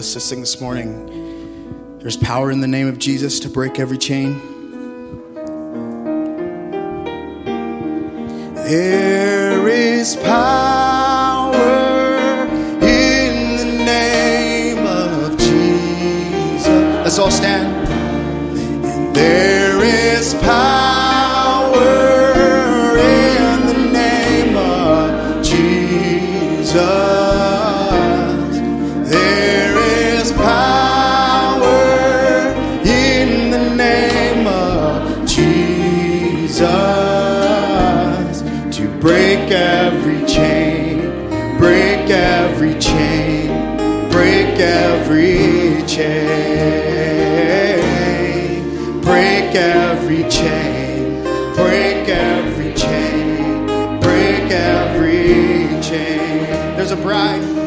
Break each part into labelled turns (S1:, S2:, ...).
S1: us sing this morning. There's power in the name of Jesus to break every chain. bride.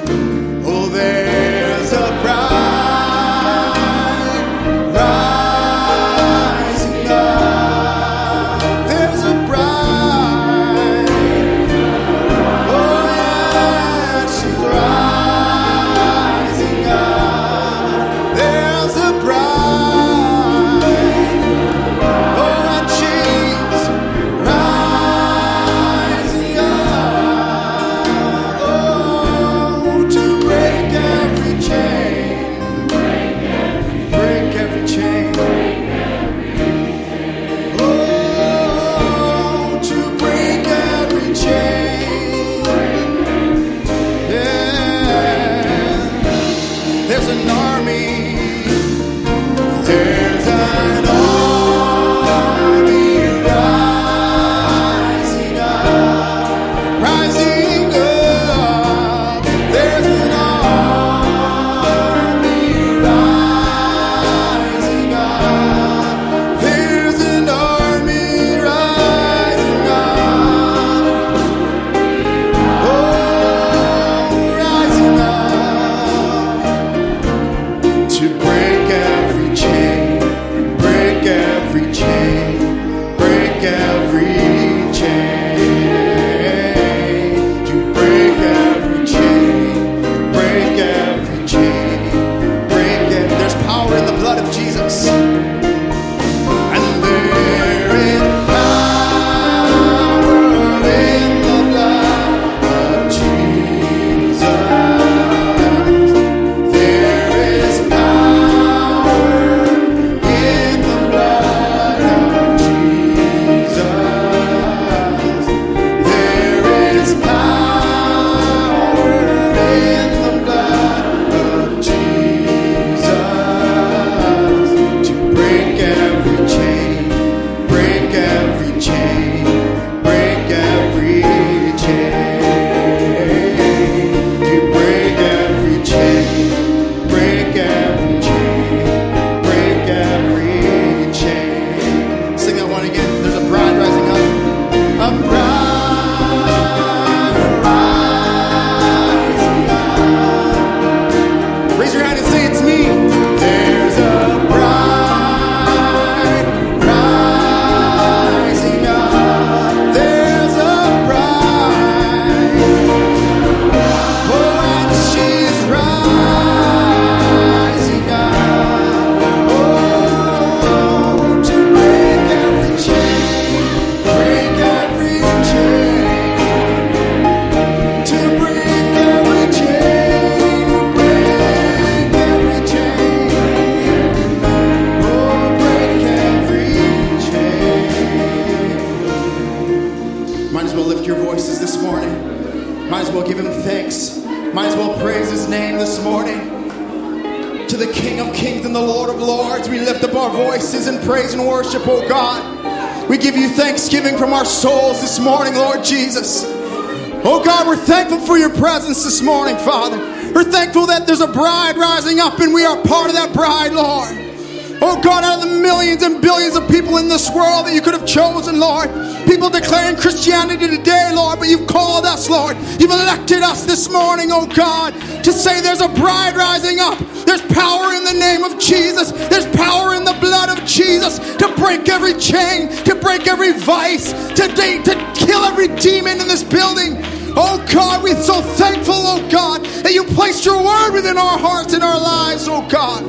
S1: are part of that bride, Lord. Oh God, out of the millions and billions of people in this world that you could have chosen, Lord. People declaring Christianity today, Lord, but you've called us, Lord. You've elected us this morning, oh God, to say there's a bride rising up. There's power in the name of Jesus. There's power in the blood of Jesus to break every chain, to break every vice, to, de- to kill every demon in this building, Oh God, we're so thankful, oh God, that you placed your word within our hearts and our lives, oh God.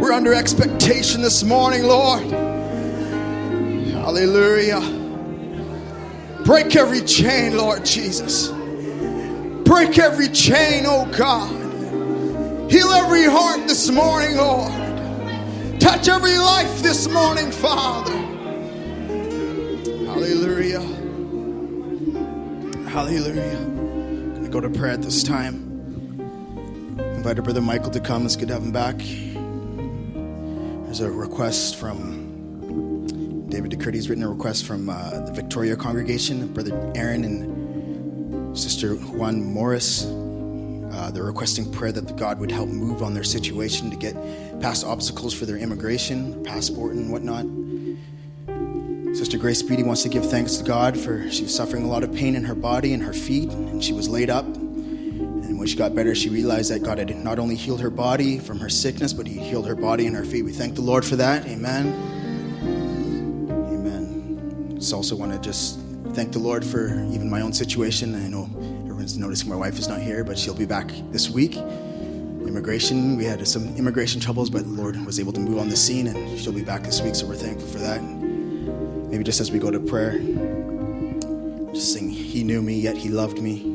S1: We're under expectation this morning, Lord. Hallelujah. Break every chain, Lord Jesus. Break every chain, oh God. Heal every heart this morning, Lord. Touch every life this morning, Father. Hallelujah. I'm going to go to prayer at this time. Invite our brother Michael to come. It's good to have him back. There's a request from David DeCurdy's written a request from uh, the Victoria congregation, Brother Aaron and Sister Juan Morris. Uh, they're requesting prayer that God would help move on their situation to get past obstacles for their immigration, passport, and whatnot. Sister Grace Beatty wants to give thanks to God for she was suffering a lot of pain in her body and her feet, and she was laid up and when she got better, she realized that God had not only healed her body from her sickness, but He healed her body and her feet. We thank the Lord for that. Amen. Amen. Just also want to just thank the Lord for even my own situation. I know everyone's noticing my wife is not here, but she'll be back this week. Immigration, we had some immigration troubles, but the Lord was able to move on the scene, and she'll be back this week. So we're thankful for that. Maybe just as we go to prayer, just sing, He knew me, yet He loved me.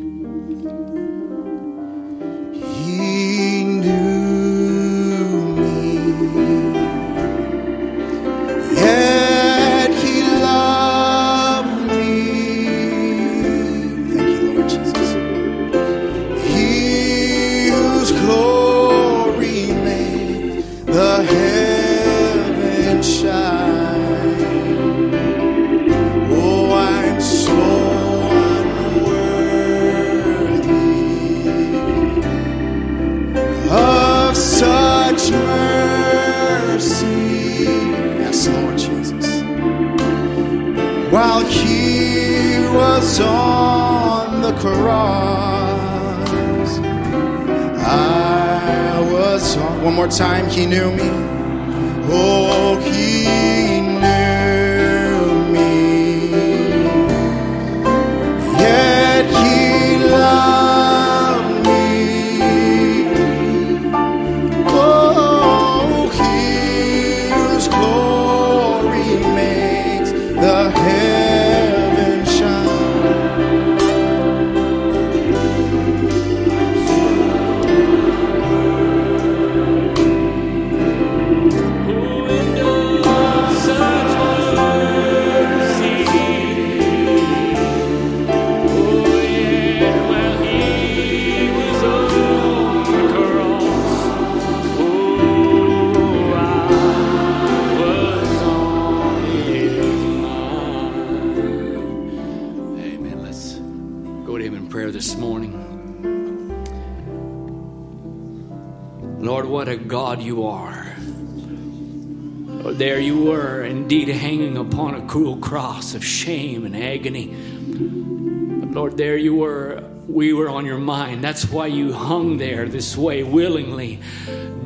S2: That's why you hung there this way willingly,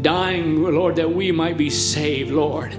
S2: dying, Lord, that we might be saved, Lord.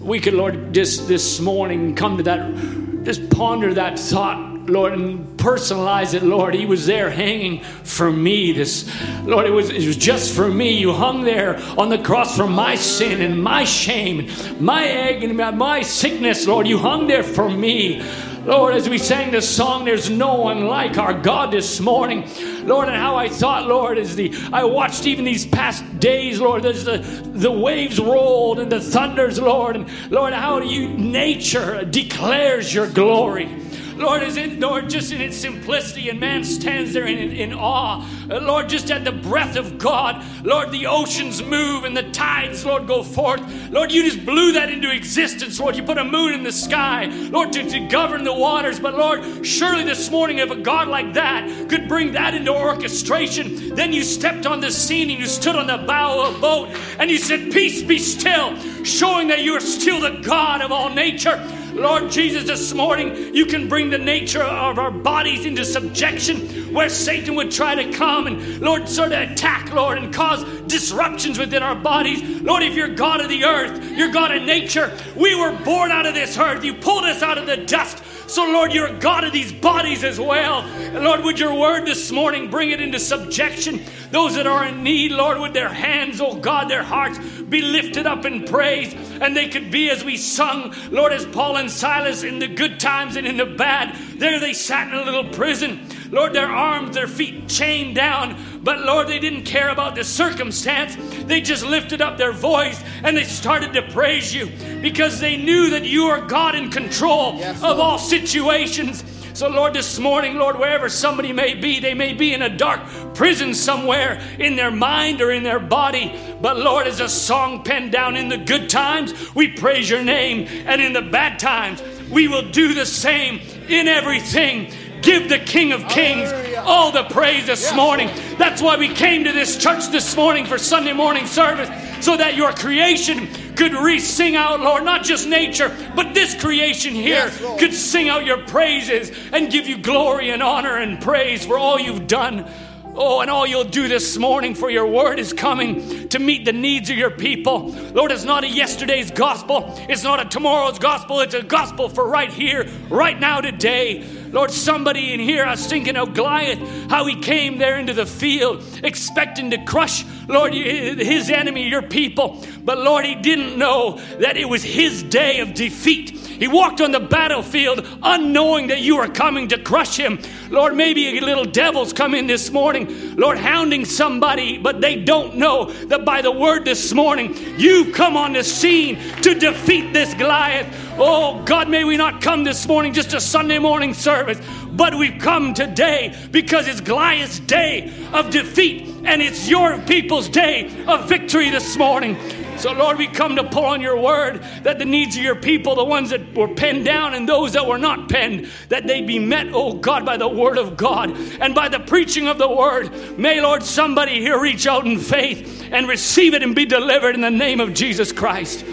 S2: We could, Lord, just this morning come to that, just ponder that thought Lord, and personalize it, Lord. He was there hanging for me. This, Lord, it was, it was just for me. You hung there on the cross for my sin and my shame, my agony, my sickness, Lord. You hung there for me. Lord, as we sang this song, there's no one like our God this morning. Lord, and how I thought, Lord, as the I watched even these past days, Lord, as the, the waves rolled and the thunders, Lord, and Lord, how you nature declares your glory. Lord, is it, Lord, just in its simplicity, and man stands there in, in awe. Uh, Lord, just at the breath of God, Lord, the oceans move and the tides, Lord, go forth. Lord, you just blew that into existence, Lord. You put a moon in the sky, Lord, to, to govern the waters. But Lord, surely this morning, if a God like that could bring that into orchestration, then you stepped on the scene and you stood on the bow of a boat and you said, Peace be still, showing that you are still the God of all nature. Lord Jesus, this morning you can bring the nature of our bodies into subjection where Satan would try to come and, Lord, sort of attack, Lord, and cause disruptions within our bodies. Lord, if you're God of the earth, you're God of nature, we were born out of this earth. You pulled us out of the dust. So, Lord, you're a God of these bodies as well. And Lord, would your word this morning bring it into subjection? Those that are in need, Lord, would their hands, oh God, their hearts be lifted up in praise. And they could be, as we sung, Lord, as Paul and Silas in the good times and in the bad, there they sat in a little prison. Lord, their arms, their feet chained down, but Lord, they didn't care about the circumstance. They just lifted up their voice and they started to praise you because they knew that you are God in control yes, of all situations. So, Lord, this morning, Lord, wherever somebody may be, they may be in a dark prison somewhere in their mind or in their body. But, Lord, as a song penned down in the good times, we praise your name. And in the bad times, we will do the same in everything. Give the King of Kings all the praise this morning. That's why we came to this church this morning for Sunday morning service, so that your creation could re sing out, Lord, not just nature, but this creation here yes, could sing out your praises and give you glory and honor and praise for all you've done. Oh, and all you'll do this morning for your word is coming to meet the needs of your people. Lord, it's not a yesterday's gospel, it's not a tomorrow's gospel, it's a gospel for right here, right now, today. Lord, somebody in here, I was thinking of Goliath, how he came there into the field expecting to crush, Lord, his enemy, your people. But Lord, he didn't know that it was his day of defeat. He walked on the battlefield unknowing that you were coming to crush him. Lord, maybe a little devils come in this morning, Lord, hounding somebody, but they don't know that by the word this morning, you've come on the scene to defeat this Goliath. Oh, God, may we not come this morning just a Sunday morning service, but we've come today because it's Goliath's day of defeat and it's your people's day of victory this morning. So, Lord, we come to pull on your word that the needs of your people, the ones that were penned down and those that were not penned, that they be met, oh God, by the word of God and by the preaching of the word. May, Lord, somebody here reach out in faith and receive it and be delivered in the name of Jesus Christ.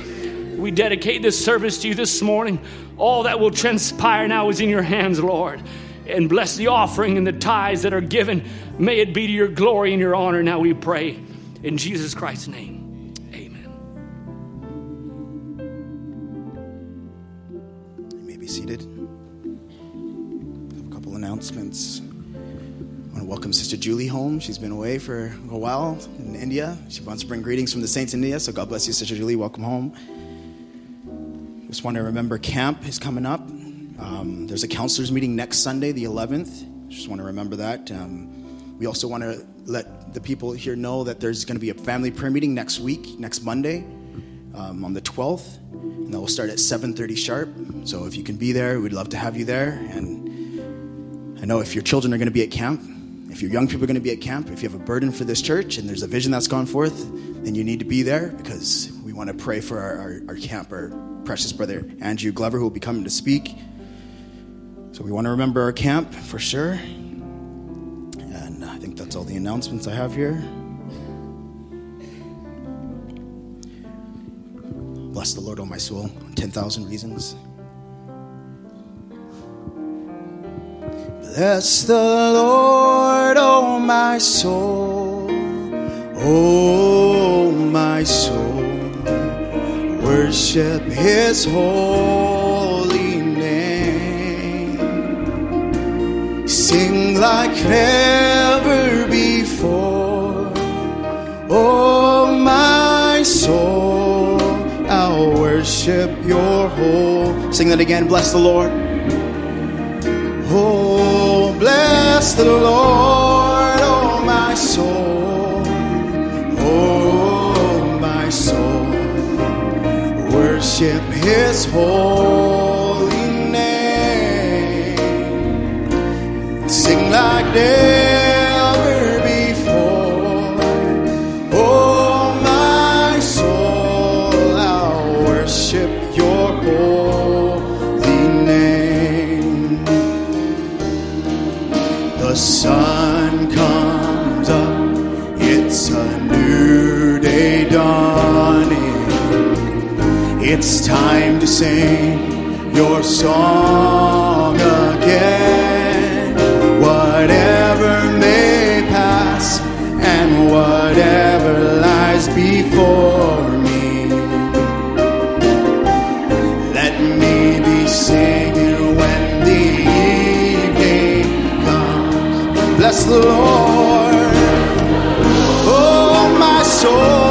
S2: We dedicate this service to you this morning. All that will transpire now is in your hands, Lord. And bless the offering and the tithes that are given. May it be to your glory and your honor. Now we pray in Jesus Christ's name. Amen.
S1: You may be seated. Have a couple announcements. I want to welcome Sister Julie home. She's been away for a while in India. She wants to bring greetings from the saints in India. So God bless you, Sister Julie. Welcome home. Just want to remember camp is coming up. Um, there's a counselors meeting next Sunday, the 11th. Just want to remember that. Um, we also want to let the people here know that there's going to be a family prayer meeting next week, next Monday, um, on the 12th and that will start at 7.30 sharp so if you can be there we'd love to have you there and i know if your children are going to be at camp if your young people are going to be at camp if you have a burden for this church and there's a vision that's gone forth then you need to be there because we want to pray for our, our, our camp our precious brother andrew glover who will be coming to speak so we want to remember our camp for sure and i think that's all the announcements i have here Bless the Lord, O oh my soul. 10,000 reasons. Bless the Lord, O oh my soul. Oh, my soul. Worship his holy name. Sing like never before. Oh, my soul our worship your whole. Sing that again. Bless the Lord. Oh, bless the Lord, oh my soul. worship his holy name. Sing like this. It's time to sing your song again. Whatever may pass and whatever lies before me, let me be singing when the evening comes. Bless the Lord, oh my soul.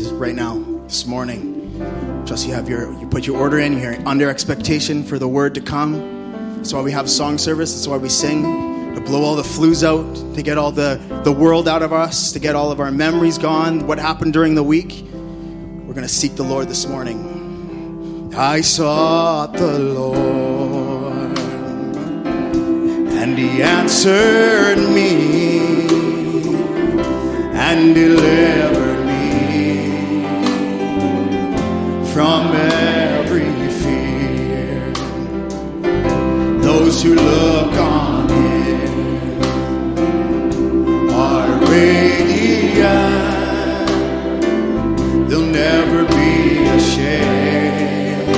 S1: right now, this morning. Trust you have your, you put your order in here under expectation for the word to come. That's why we have song service. That's why we sing to blow all the flus out, to get all the, the world out of us, to get all of our memories gone, what happened during the week. We're going to seek the Lord this morning. I sought the Lord, and he answered me and delivered. from every fear. Those who look on Him are radiant. They'll never be ashamed.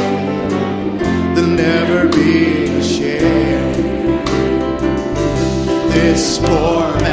S1: They'll never be ashamed. This poor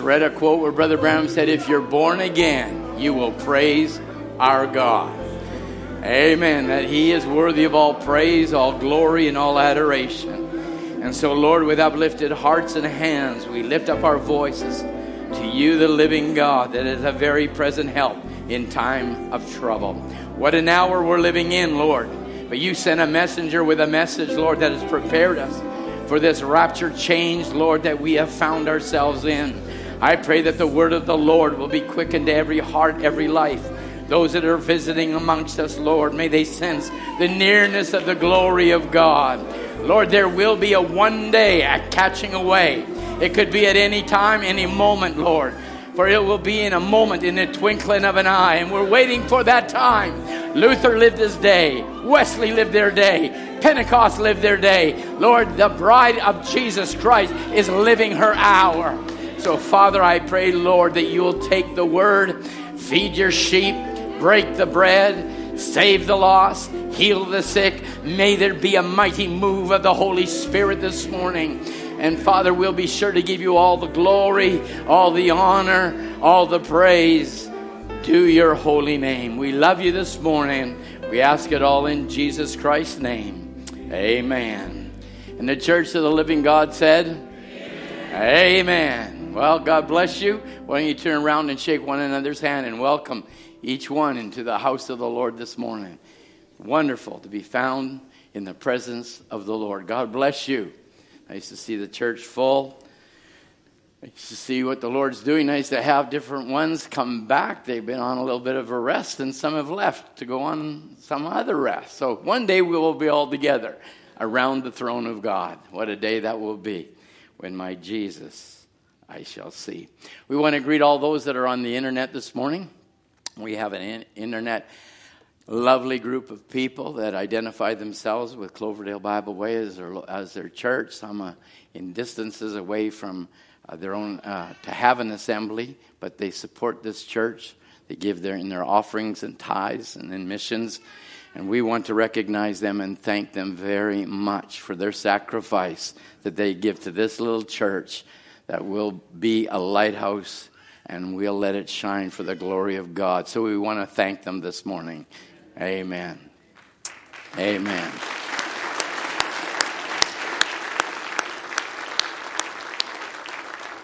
S3: Read a quote where Brother Branham said, If you're born again, you will praise our God. Amen. That He is worthy of all praise, all glory, and all adoration. And so, Lord, with uplifted hearts and hands, we lift up our voices to you, the living God, that is a very present help in time of trouble. What an hour we're living in, Lord. But you sent a messenger with a message, Lord, that has prepared us for this rapture change, Lord, that we have found ourselves in. I pray that the word of the Lord will be quickened to every heart, every life. Those that are visiting amongst us, Lord, may they sense the nearness of the glory of God. Lord, there will be a one day at catching away. It could be at any time, any moment, Lord. For it will be in a moment, in the twinkling of an eye. And we're waiting for that time. Luther lived his day. Wesley lived their day. Pentecost lived their day. Lord, the bride of Jesus Christ is living her hour. So, Father, I pray, Lord, that you will take the word, feed your sheep, break the bread, save the lost, heal the sick. May there be a mighty move of the Holy Spirit this morning. And Father, we'll be sure to give you all the glory, all the honor, all the praise to your holy name. We love you this morning. We ask it all in Jesus Christ's name. Amen. And the church of the living God said, Amen. Amen. Well, God bless you. Why don't you turn around and shake one another's hand and welcome each one into the house of the Lord this morning. Wonderful to be found in the presence of the Lord. God bless you. Nice to see the church full. Nice to see what the Lord's doing. Nice to have different ones come back. They've been on a little bit of a rest, and some have left to go on some other rest. So one day we will be all together around the throne of God. What a day that will be when my Jesus I shall see. We want to greet all those that are on the internet this morning. We have an internet lovely group of people that identify themselves with Cloverdale Bibleway as their, as their church. Some uh, in distances away from uh, their own uh, to have an assembly, but they support this church. They give their in their offerings and tithes and in missions. And we want to recognize them and thank them very much for their sacrifice that they give to this little church that will be a lighthouse and we'll let it shine for the glory of God. So we want to thank them this morning. Amen. Amen.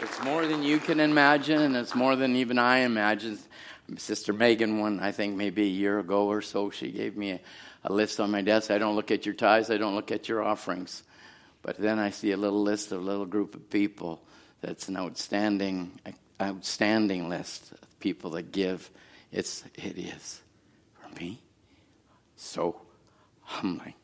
S3: It's more than you can imagine, and it's more than even I imagined. Sister Megan, one I think maybe a year ago or so, she gave me a, a list on my desk. I don't look at your tithes, I don't look at your offerings. But then I see a little list of a little group of people that's an outstanding, outstanding list of people that give. It's, it is for me so humbling.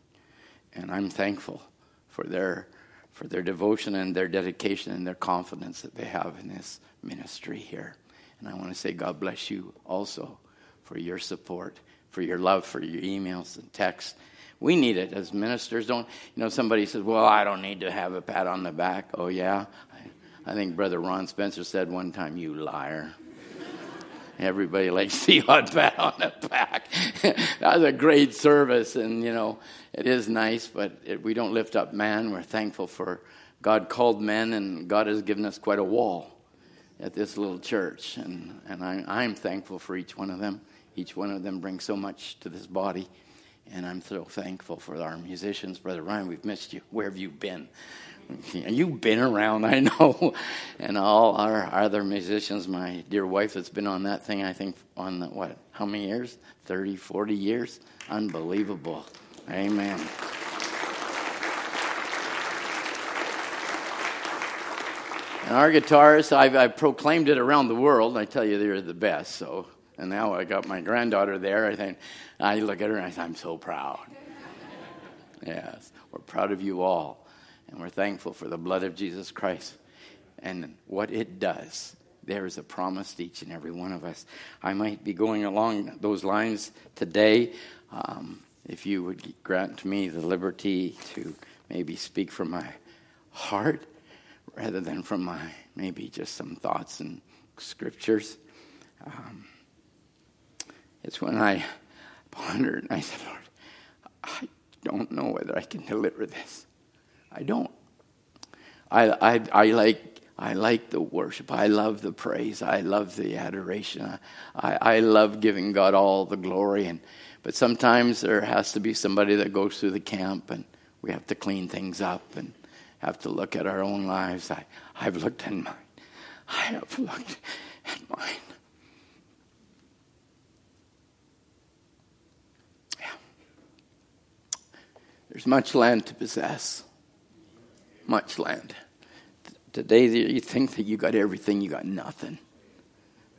S3: And I'm thankful for their, for their devotion and their dedication and their confidence that they have in this ministry here. And I want to say, God bless you also for your support, for your love, for your emails and texts. We need it as ministers. Don't, you know, somebody says, well, I don't need to have a pat on the back. Oh, yeah? I, think Brother Ron Spencer said one time, you liar. Everybody the odd pat on the back. that was a great service, and you know it is nice, but it, we don't lift up man. We're thankful for God called men, and God has given us quite a wall at this little church, and and I, I'm thankful for each one of them. Each one of them brings so much to this body, and I'm so thankful for our musicians, Brother Ryan. We've missed you. Where have you been? You've been around, I know. And all our other musicians, my dear wife that's been on that thing, I think, on the, what, how many years? 30, 40 years? Unbelievable. Amen. And our guitarists, I've, I've, proclaimed it around the world. I tell you, they're the best. So, and now I got my granddaughter there. I think I look at her and I say, I'm so proud. yes, we're proud of you all. And we're thankful for the blood of Jesus Christ and what it does. There is a promise to each and every one of us. I might be going along those lines today. Um, if you would grant me the liberty to maybe speak from my heart rather than from my maybe just some thoughts and scriptures. Um, it's when I
S1: pondered, and I said, Lord, I don't know whether I can deliver this. I don't. I, I, I like I like the worship. I love the praise. I love the adoration. I, I love giving God all the glory. And but sometimes there has to be somebody that goes through the camp, and we have to clean things up and have to look at our own lives. I, I've looked at mine. I have looked at mine. There's much land to possess. Much land. Today, you think that you got everything, you got nothing.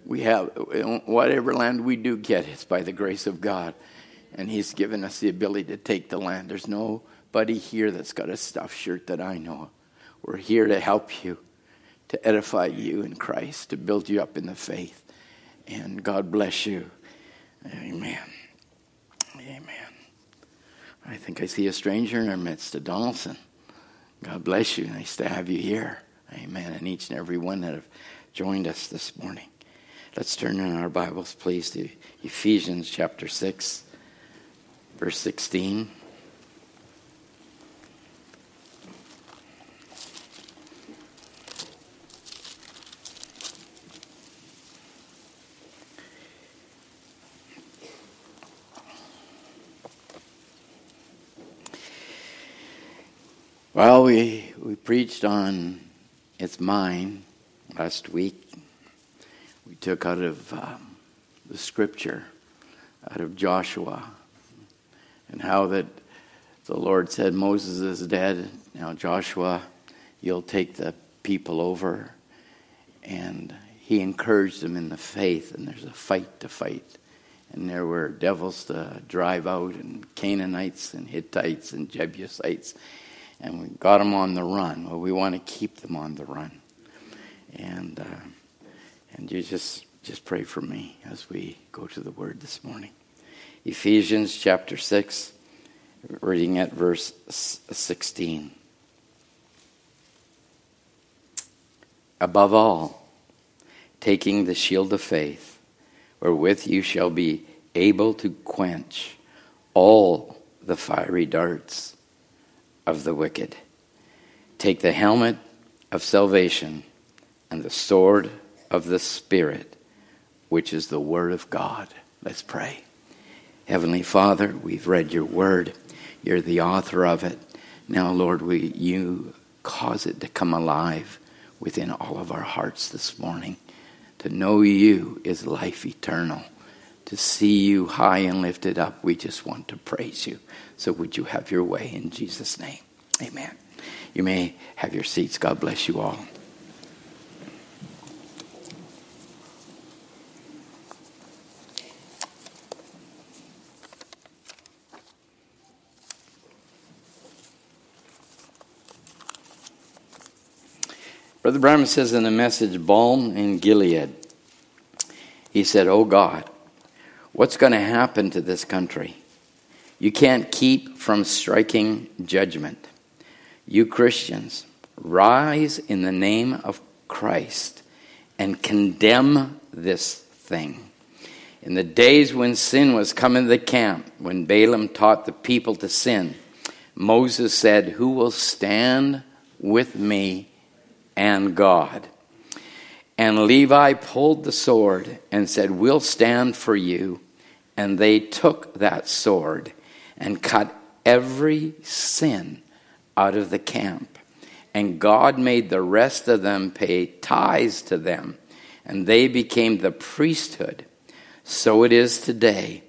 S1: We have whatever land we do get, it's by the grace of God. And He's given us the ability to take the land. There's nobody here that's got a stuffed shirt that I know of. We're here to help you, to edify you in Christ, to build you up in the faith. And God bless you. Amen. Amen. I think I see a stranger in our midst, a Donaldson. God bless you. Nice to have you here. Amen. And each and every one that have joined us this morning. Let's turn in our Bibles, please, to Ephesians chapter 6, verse 16. Well, we, we preached on It's Mine last week. We took out of um, the scripture, out of Joshua, and how that the Lord said, Moses is dead. Now, Joshua, you'll take the people over. And he encouraged them in the faith, and there's a fight to fight. And there were devils to drive out, and Canaanites, and Hittites, and Jebusites and we got them on the run. Well, we want to keep them on the run, and uh, and you just just pray for me as we go to the Word this morning. Ephesians chapter six, reading at verse sixteen. Above all, taking the shield of faith, wherewith you shall be able to quench all the fiery darts of the wicked. Take the helmet of salvation and the sword of the Spirit, which is the Word of God. Let's pray. Heavenly Father, we've read your Word. You're the author of it. Now, Lord, we, you cause it to come alive within all of our hearts this morning. To know you is life eternal. To see you high and lifted up, we just want to praise you. So would you have your way in Jesus' name? Amen. You may have your seats. God bless you all. Brother Branham says in the message, Balm in Gilead, he said, Oh God, what's going to happen to this country? You can't keep from striking judgment. You Christians, rise in the name of Christ and condemn this thing. In the days when sin was coming to the camp, when Balaam taught the people to sin, Moses said, Who will stand with me and God? And Levi pulled the sword and said, We'll stand for you. And they took that sword and cut every sin out of the camp. And God made the rest of them pay tithes to them, and they became the priesthood. So it is today.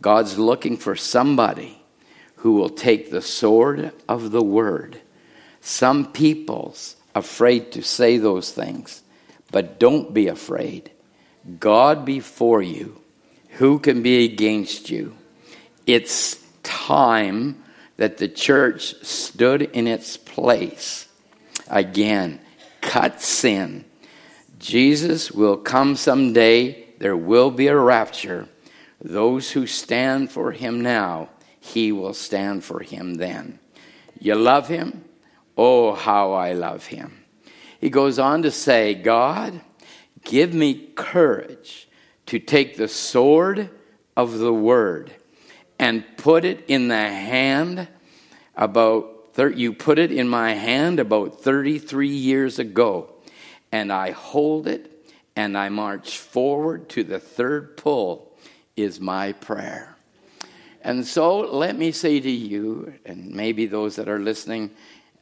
S1: God's looking for somebody who will take the sword of the word. Some people's afraid to say those things, but don't be afraid. God before you, who can be against you? It's time that the church stood in its place. Again, cut sin. Jesus will come someday. There will be a rapture. Those who stand for him now, he will stand for him then. You love him? Oh, how I love him. He goes on to say, God, give me courage to take the sword of the word
S4: and put it in the hand about, you put it in my hand about 33 years ago. And I hold it and I march forward to the third pull is my prayer. And so let me say to you, and maybe those that are listening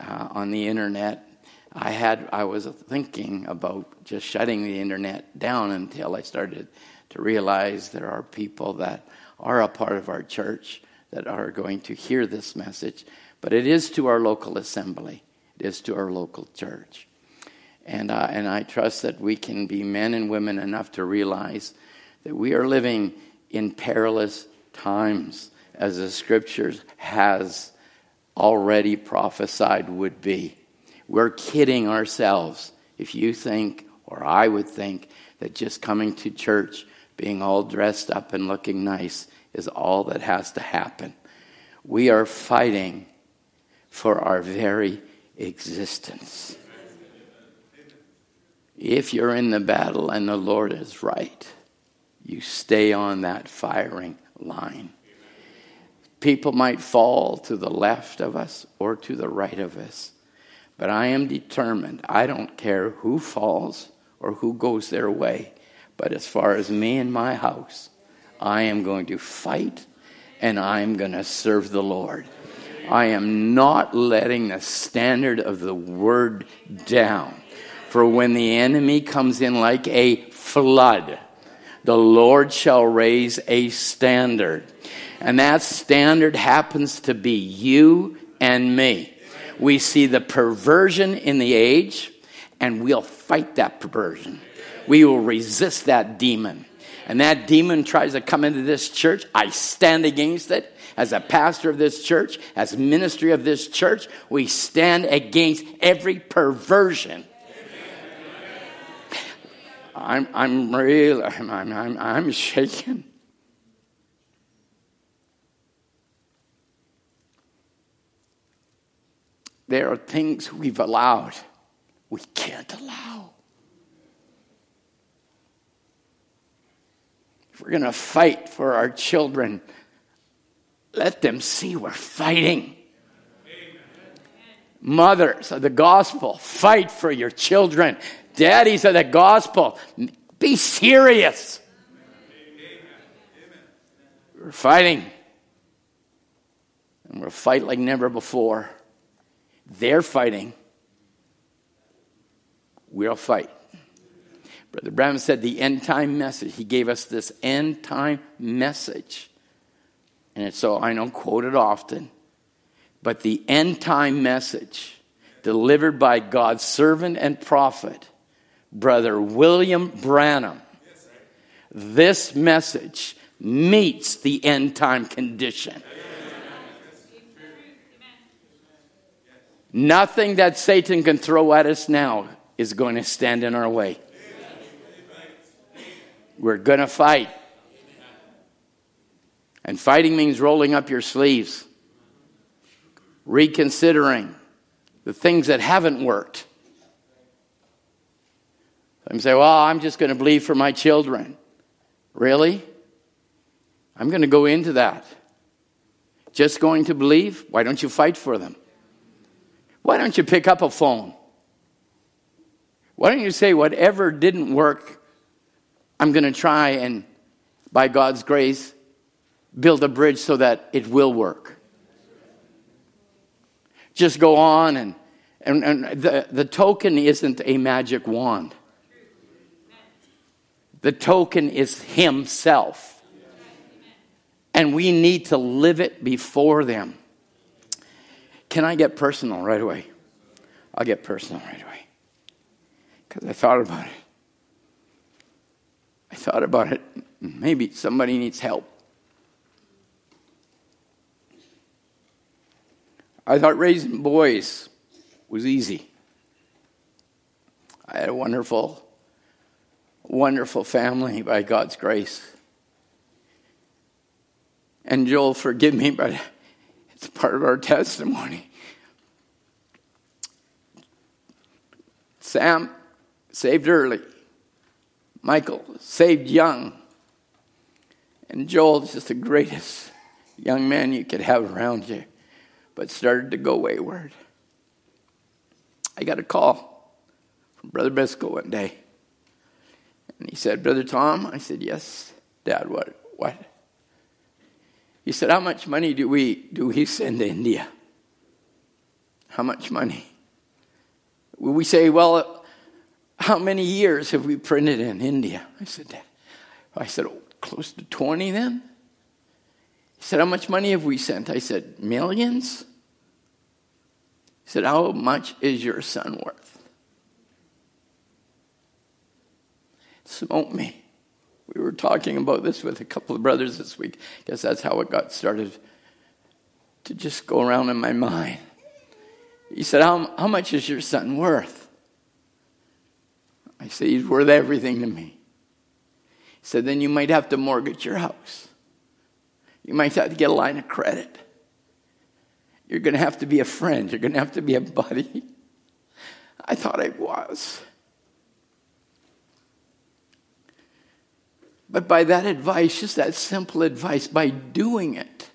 S4: uh, on the internet, I had I was thinking about just shutting the internet down until I started to realize there are people that are a part of our church that are going to hear this message. But it is to our local assembly. It is to our local church. And, uh, and I trust that we can be men and women enough to realize that we are living in perilous times, as the scriptures has already prophesied would be. We're kidding ourselves if you think, or I would think, that just coming to church, being all dressed up and looking nice, is all that has to happen. We are fighting for our very existence. If you're in the battle and the Lord is right, you stay on that firing line. People might fall to the left of us or to the right of us, but I am determined. I don't care who falls or who goes their way, but as far as me and my house, I am going to fight and I am going to serve the Lord. I am not letting the standard of the word down. For when the enemy comes in like a flood, the Lord shall raise a standard. And that standard happens to be you and me. We see the perversion in the age, and we'll fight that perversion. We will resist that demon. And that demon tries to come into this church. I stand against it. As a pastor of this church, as ministry of this church, we stand against every perversion I'm, I'm real, I'm, I'm, I'm shaking. There are things we've allowed we can't allow. If we're going to fight for our children, let them see we're fighting. Mothers of the gospel, fight for your children daddies of the gospel, be serious. We're fighting. And we'll fight like never before. They're fighting. We'll fight. Brother Branham said the end time message. He gave us this end time message. And it's so I don't quote it often. But the end time message delivered by God's servant and prophet Brother William Branham, this message meets the end time condition. Nothing that Satan can throw at us now is going to stand in our way. We're going to fight. And fighting means rolling up your sleeves, reconsidering the things that haven't worked some say, well, I'm just going to believe for my children. Really? I'm going to go into that. Just going to believe? Why don't you fight for them? Why don't you pick up a phone? Why don't you say, whatever didn't work, I'm going to try and, by God's grace, build a bridge so that it will work? Just go on and, and, and the, the token isn't a magic wand. The token is Himself. And we need to live it before them. Can I get personal right away? I'll get personal right away. Because I thought about it. I thought about it. Maybe somebody needs help. I thought raising boys was easy. I had a wonderful wonderful family by God's grace. And Joel, forgive me, but it's part of our testimony. Sam saved early. Michael saved young. And Joel's just the greatest young man you could have around you, but started to go wayward. I got a call from Brother Biscoe one day. And he said, Brother Tom? I said, Yes, Dad, what? What? He said, How much money do we do we send to India? How much money? We say, Well, how many years have we printed in India? I said, Dad. I said, oh, close to 20 then? He said, How much money have we sent? I said, Millions? He said, How much is your son worth? Smote me. We were talking about this with a couple of brothers this week. I guess that's how it got started to just go around in my mind. He said, How, how much is your son worth? I said, He's worth everything to me. He said, Then you might have to mortgage your house. You might have to get a line of credit. You're going to have to be a friend. You're going to have to be a buddy. I thought I was. But by that advice, just that simple advice, by doing it,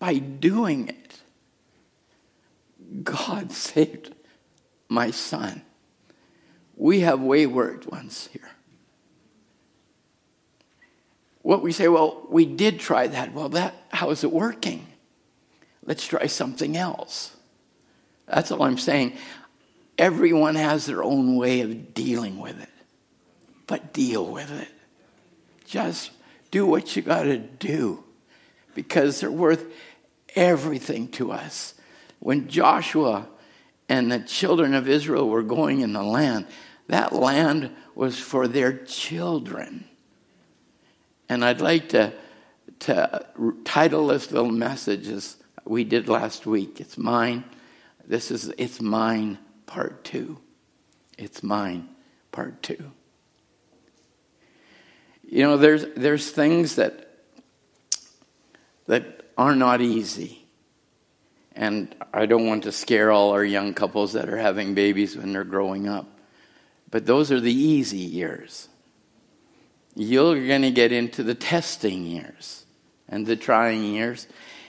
S4: by doing it, God saved my son. We have wayward ones here. What we say, well, we did try that. Well, that how is it working? Let's try something else. That's all I'm saying. Everyone has their own way of dealing with it. But deal with it. Just do what you got to do because they're worth everything to us. When Joshua and the children of Israel were going in the land, that land was for their children. And I'd like to, to title this little message as we did last week. It's mine. This is It's Mine, Part Two. It's Mine, Part Two. You know, there's, there's things that, that are not easy. And I don't want to scare all our young couples that are having babies when they're growing up. But those are the easy years. You're going to get into the testing years and the trying years.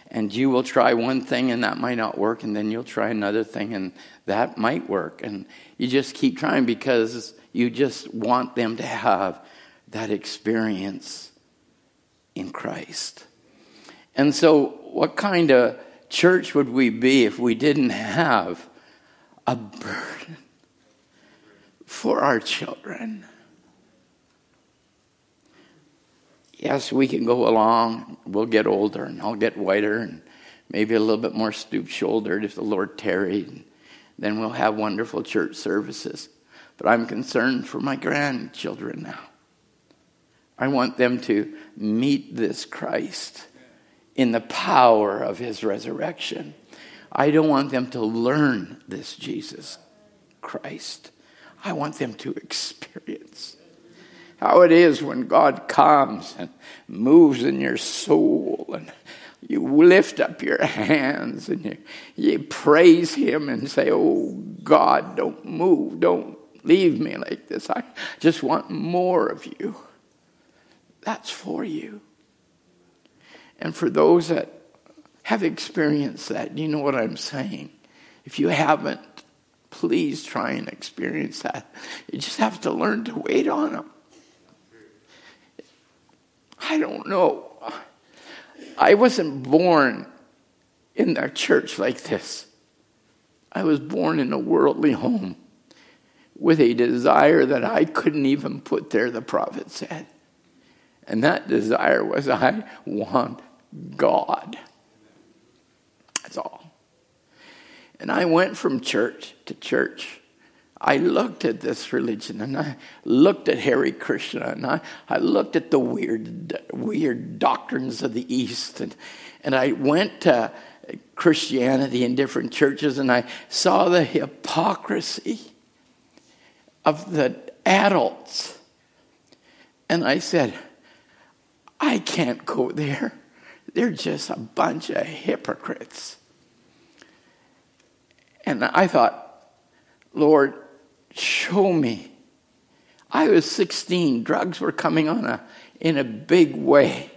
S4: And you will try one thing and that might not work. And then you'll try another thing and that might work. And you just keep trying because you just want them to have that experience in Christ. And so, what kind of church would we be if we didn't have a burden for our children? Yes, we can go along. We'll get older and I'll get whiter and maybe a little bit more stoop shouldered if the Lord tarried. Then we'll have wonderful church services. But I'm concerned for my grandchildren now. I want them to meet this Christ in the power of his resurrection. I don't want them to learn this Jesus Christ. I want them to experience how it is when God comes and moves in your soul and you lift up your hands and you, you praise him and say, Oh God, don't move, don't leave me like this. I just want more of you. That's for you. And for those that have experienced that, you know what I'm saying. If you haven't, please try and experience that. You just have to learn to wait on Him. I don't know. I wasn't born in a church like this. I was born in a worldly home with a desire that I couldn't even put there, the prophet said. And that desire was I want God. That's all. And I went from church to church. I looked at this religion and I looked at Hare Krishna and I, I looked at the weird, weird doctrines of the East. And, and I went to Christianity in different churches and I saw the hypocrisy of the adults. And I said, I can't go there. They're just a bunch of hypocrites. And I thought, Lord, show me. I was 16. Drugs were coming on a, in a big way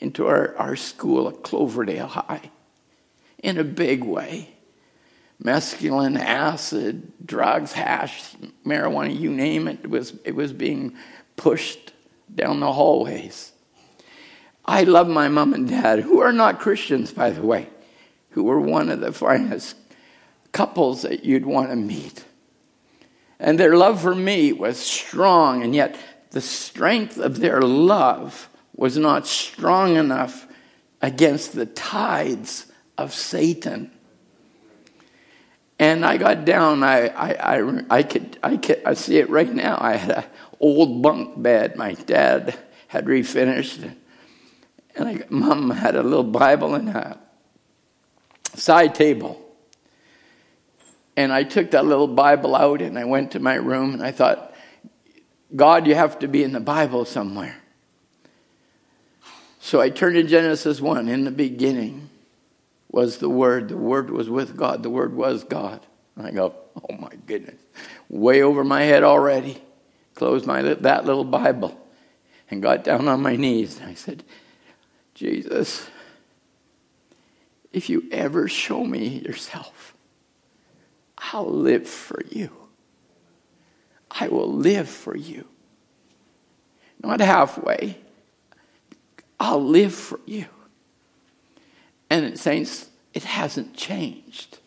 S4: into our, our school at Cloverdale High in a big way. Mescaline, acid, drugs, hash, marijuana, you name it, it was, it was being pushed down the hallways. I love my mom and dad, who are not Christians, by the way, who were one of the finest couples that you'd want to meet. And their love for me was strong, and yet the strength of their love was not strong enough against the tides of Satan. And I got down. I, I, I, I, could, I could I see it right now. I had an old bunk bed my dad had refinished. And I, mom had a little Bible and a side table. And I took that little Bible out and I went to my room and I thought, God, you have to be in the Bible somewhere. So I turned to Genesis 1. In the beginning was the Word. The Word was with God. The Word was God. And I go, oh my goodness. Way over my head already. Closed my, that little Bible and got down on my knees. I said, Jesus, if you ever show me yourself, I'll live for you. I will live for you. Not halfway. I'll live for you. And saints, it hasn't changed.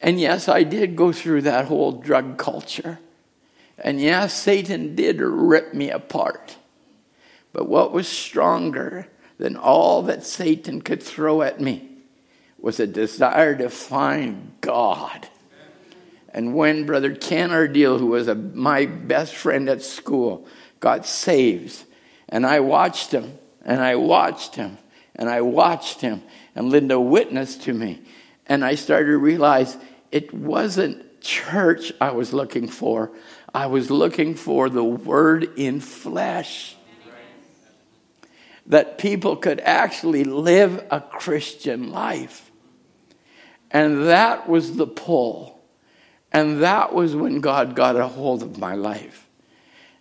S4: And yes, I did go through that whole drug culture. And yes, Satan did rip me apart. But what was stronger than all that Satan could throw at me was a desire to find God. And when Brother Ken Ardeal, who was a, my best friend at school, got saved, and I watched him, and I watched him, and I watched him, and Linda witnessed to me, and I started to realize it wasn't church I was looking for. I was looking for the Word in flesh that people could actually live a Christian life. And that was the pull. And that was when God got a hold of my life.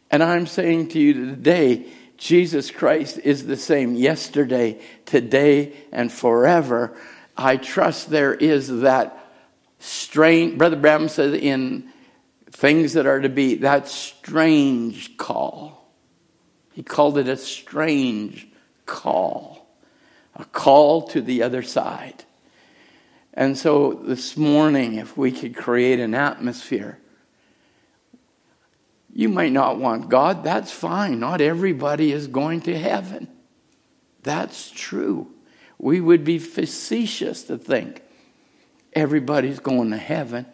S4: And I'm saying to you today, Jesus Christ is the same yesterday, today, and forever. I trust there is that strange, Brother Branham said in things that are to be, that strange call. He called it a strange call, a call to the other side. And so this morning, if we could create an atmosphere, you might not want God, that's fine. Not everybody is going to heaven. That's true. We would be facetious to think everybody's going to heaven.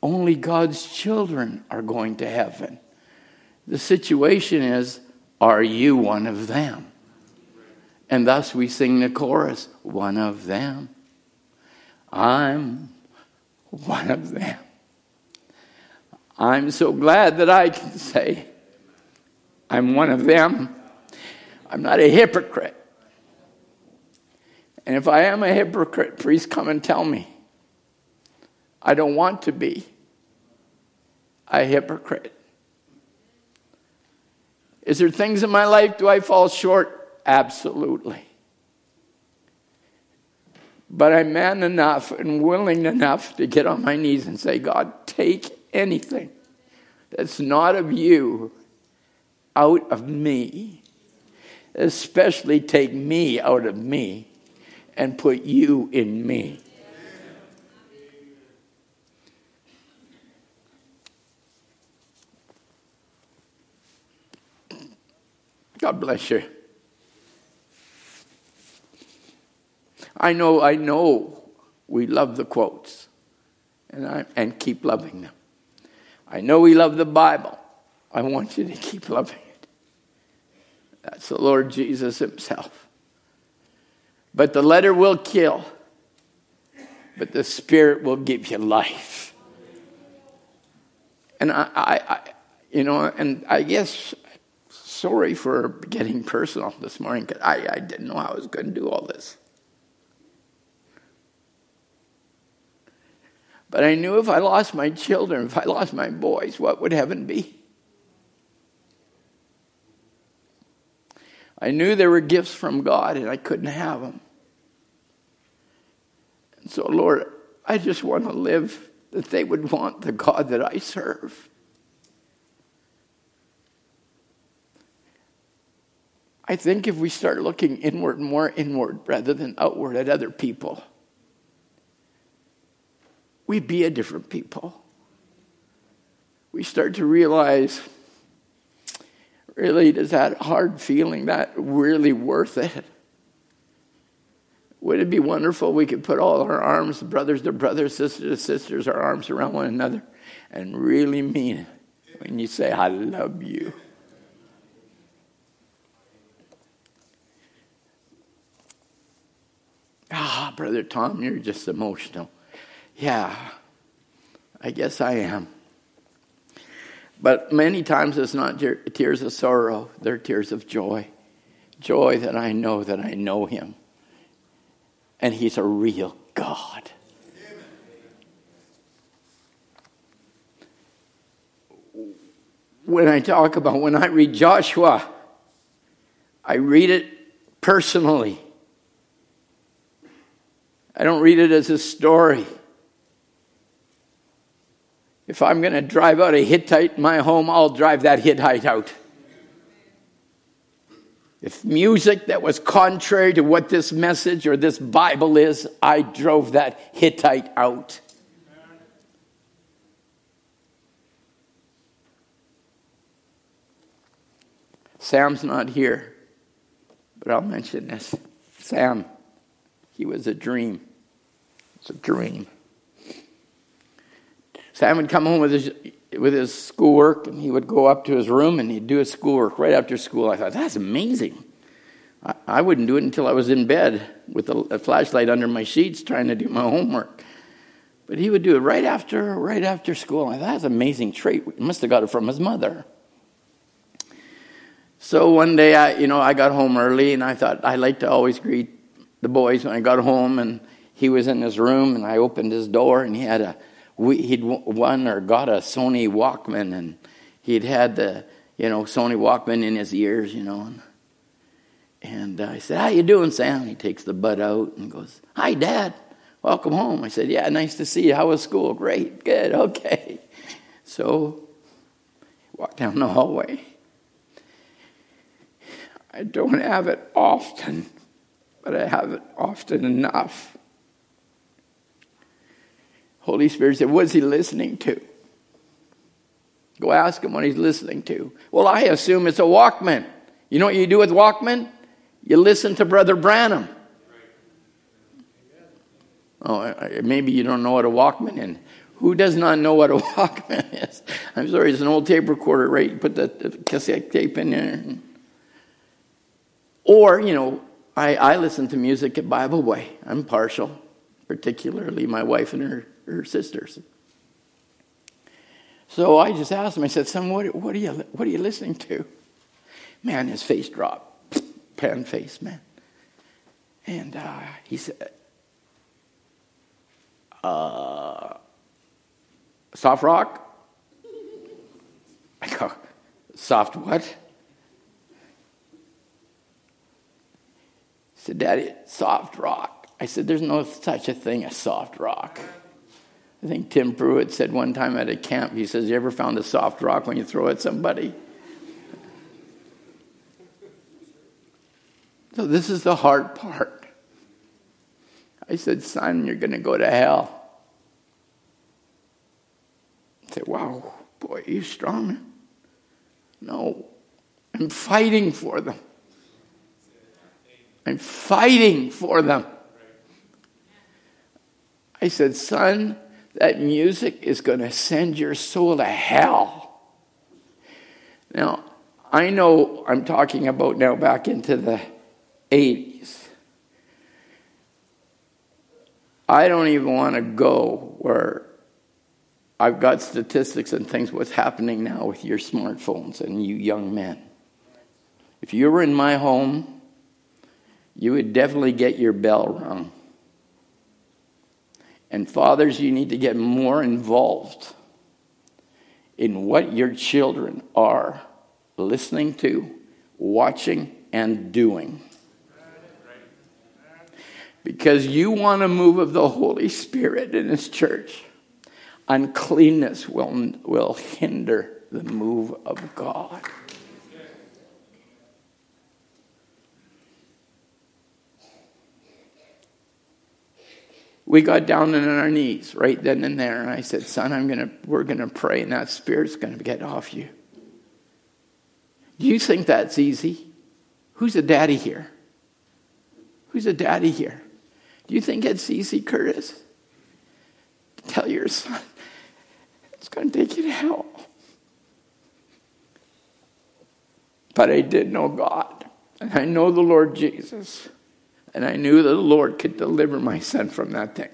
S4: Only God's children are going to heaven. The situation is are you one of them? And thus we sing the chorus one of them. I'm one of them. I'm so glad that I can say I'm one of them. I'm not a hypocrite. And if I am a hypocrite, please come and tell me. I don't want to be a hypocrite. Is there things in my life do I fall short? Absolutely. But I'm man enough and willing enough to get on my knees and say, God, take anything that's not of you out of me. Especially take me out of me and put you in me. God bless you. I know, I know we love the quotes and, I, and keep loving them. I know we love the Bible. I want you to keep loving it. That's the Lord Jesus Himself. But the letter will kill, but the Spirit will give you life. And I, I, I you know, and I guess sorry for getting personal this morning because I, I didn't know I was going to do all this. But I knew if I lost my children, if I lost my boys, what would heaven be? I knew there were gifts from God and I couldn't have them. And so, Lord, I just want to live that they would want the God that I serve. I think if we start looking inward, more inward rather than outward at other people, we'd be a different people. We start to realize really, does that hard feeling that really worth it? Would it be wonderful we could put all our arms, brothers to brothers, sisters to sisters, our arms around one another and really mean it when you say, I love you? Ah, Brother Tom, you're just emotional. Yeah, I guess I am. But many times it's not tears of sorrow, they're tears of joy. Joy that I know that I know Him. And He's a real God. When I talk about, when I read Joshua, I read it personally. I don't read it as a story. If I'm going to drive out a Hittite in my home, I'll drive that Hittite out. If music that was contrary to what this message or this Bible is, I drove that Hittite out. Sam's not here, but I'll mention this. Sam he was a dream. It's a dream. Sam would come home with his with his schoolwork, and he would go up to his room and he'd do his schoolwork right after school. I thought that's amazing. I, I wouldn't do it until I was in bed with a, a flashlight under my sheets trying to do my homework. But he would do it right after right after school. I thought that's an amazing trait. He must have got it from his mother. So one day, I, you know, I got home early, and I thought I like to always greet the boys when I got home, and he was in his room, and I opened his door, and he had a he'd won or got a Sony Walkman, and he'd had the you know Sony Walkman in his ears, you know. And, and I said, "How you doing, Sam?" He takes the bud out and goes, "Hi, Dad. Welcome home." I said, "Yeah, nice to see you. How was school? Great, good, okay." So, walk down the hallway. I don't have it often, but I have it often enough. Holy Spirit said, What's he listening to? Go ask him what he's listening to. Well, I assume it's a Walkman. You know what you do with Walkman? You listen to Brother Branham. Oh, maybe you don't know what a Walkman is. Who does not know what a Walkman is? I'm sorry, it's an old tape recorder, right? You put the cassette tape in there. Or, you know, I, I listen to music at Bibleway. I'm partial, particularly my wife and her, her sisters. So I just asked him, I said, son, what, what, are you, what are you listening to? Man, his face dropped. Pan face, man. And uh, he said, uh, soft rock? I go, soft what? He said, Daddy, soft rock. I said, There's no such a thing as soft rock. I think Tim Pruitt said one time at a camp, he says, You ever found a soft rock when you throw at somebody? So this is the hard part. I said, Son, you're going to go to hell. I said, Wow, boy, you strong? No, I'm fighting for them. I'm fighting for them. I said, Son, that music is going to send your soul to hell. Now, I know I'm talking about now back into the 80s. I don't even want to go where I've got statistics and things what's happening now with your smartphones and you young men. If you were in my home, you would definitely get your bell rung. And fathers, you need to get more involved in what your children are listening to, watching, and doing. Because you want a move of the Holy Spirit in His church, uncleanness will, will hinder the move of God. We got down on our knees right then and there and i said son i'm gonna we're gonna pray and that spirit's gonna get off you. Do you think that's easy? Who's a daddy here? Who's a daddy here? Do you think it's easy curtis? Tell your son it's gonna take you to hell. But i did know god and i know the lord jesus and I knew that the Lord could deliver my son from that thing.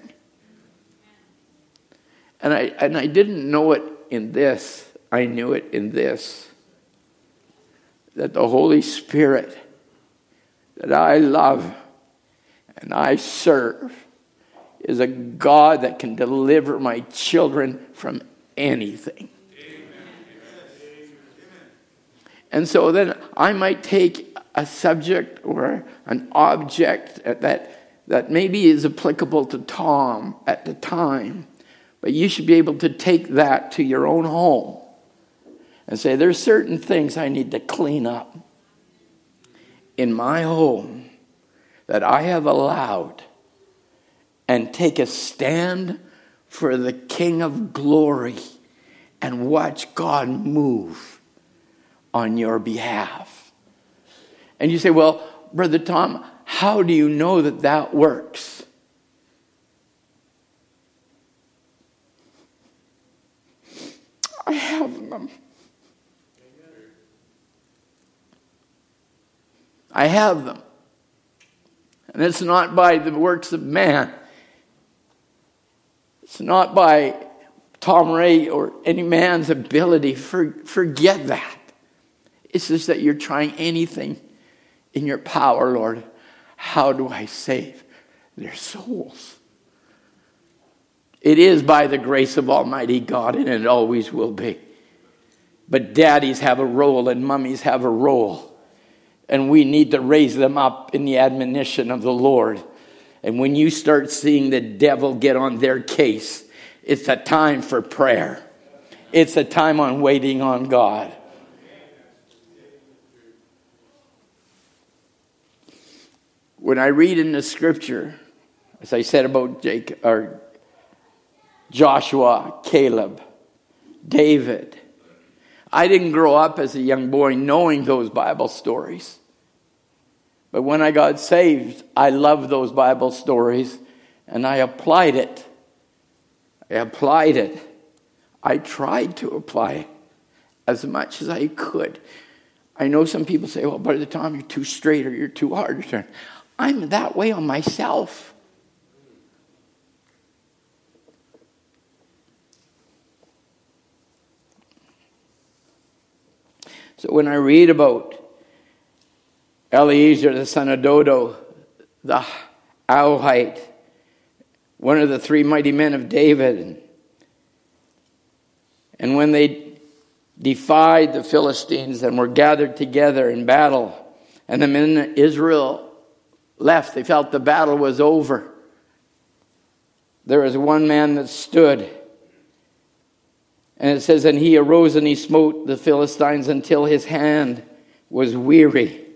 S4: And I, and I didn't know it in this, I knew it in this that the Holy Spirit that I love and I serve is a God that can deliver my children from anything. And so then I might take a subject or an object that, that maybe is applicable to Tom at the time, but you should be able to take that to your own home and say, There's certain things I need to clean up in my home that I have allowed and take a stand for the King of glory and watch God move on your behalf. And you say, well, Brother Tom, how do you know that that works? I have them. I have them. And it's not by the works of man. It's not by Tom Rae or any man's ability. For, forget that. It's just that you're trying anything in your power, Lord. How do I save their souls? It is by the grace of Almighty God, and it always will be. But daddies have a role, and mummies have a role. And we need to raise them up in the admonition of the Lord. And when you start seeing the devil get on their case, it's a time for prayer. It's a time on waiting on God. When I read in the scripture, as I said about Jacob, or Joshua, Caleb, David, I didn't grow up as a young boy knowing those Bible stories. But when I got saved, I loved those Bible stories and I applied it. I applied it. I tried to apply it as much as I could. I know some people say, well, by the time you're too straight or you're too hard. I'm that way on myself. So when I read about Eleazar, the son of Dodo, the Ahohite, one of the three mighty men of David, and when they defied the Philistines and were gathered together in battle, and the men of Israel left. They felt the battle was over. There was one man that stood. And it says, And he arose and he smote the Philistines until his hand was weary.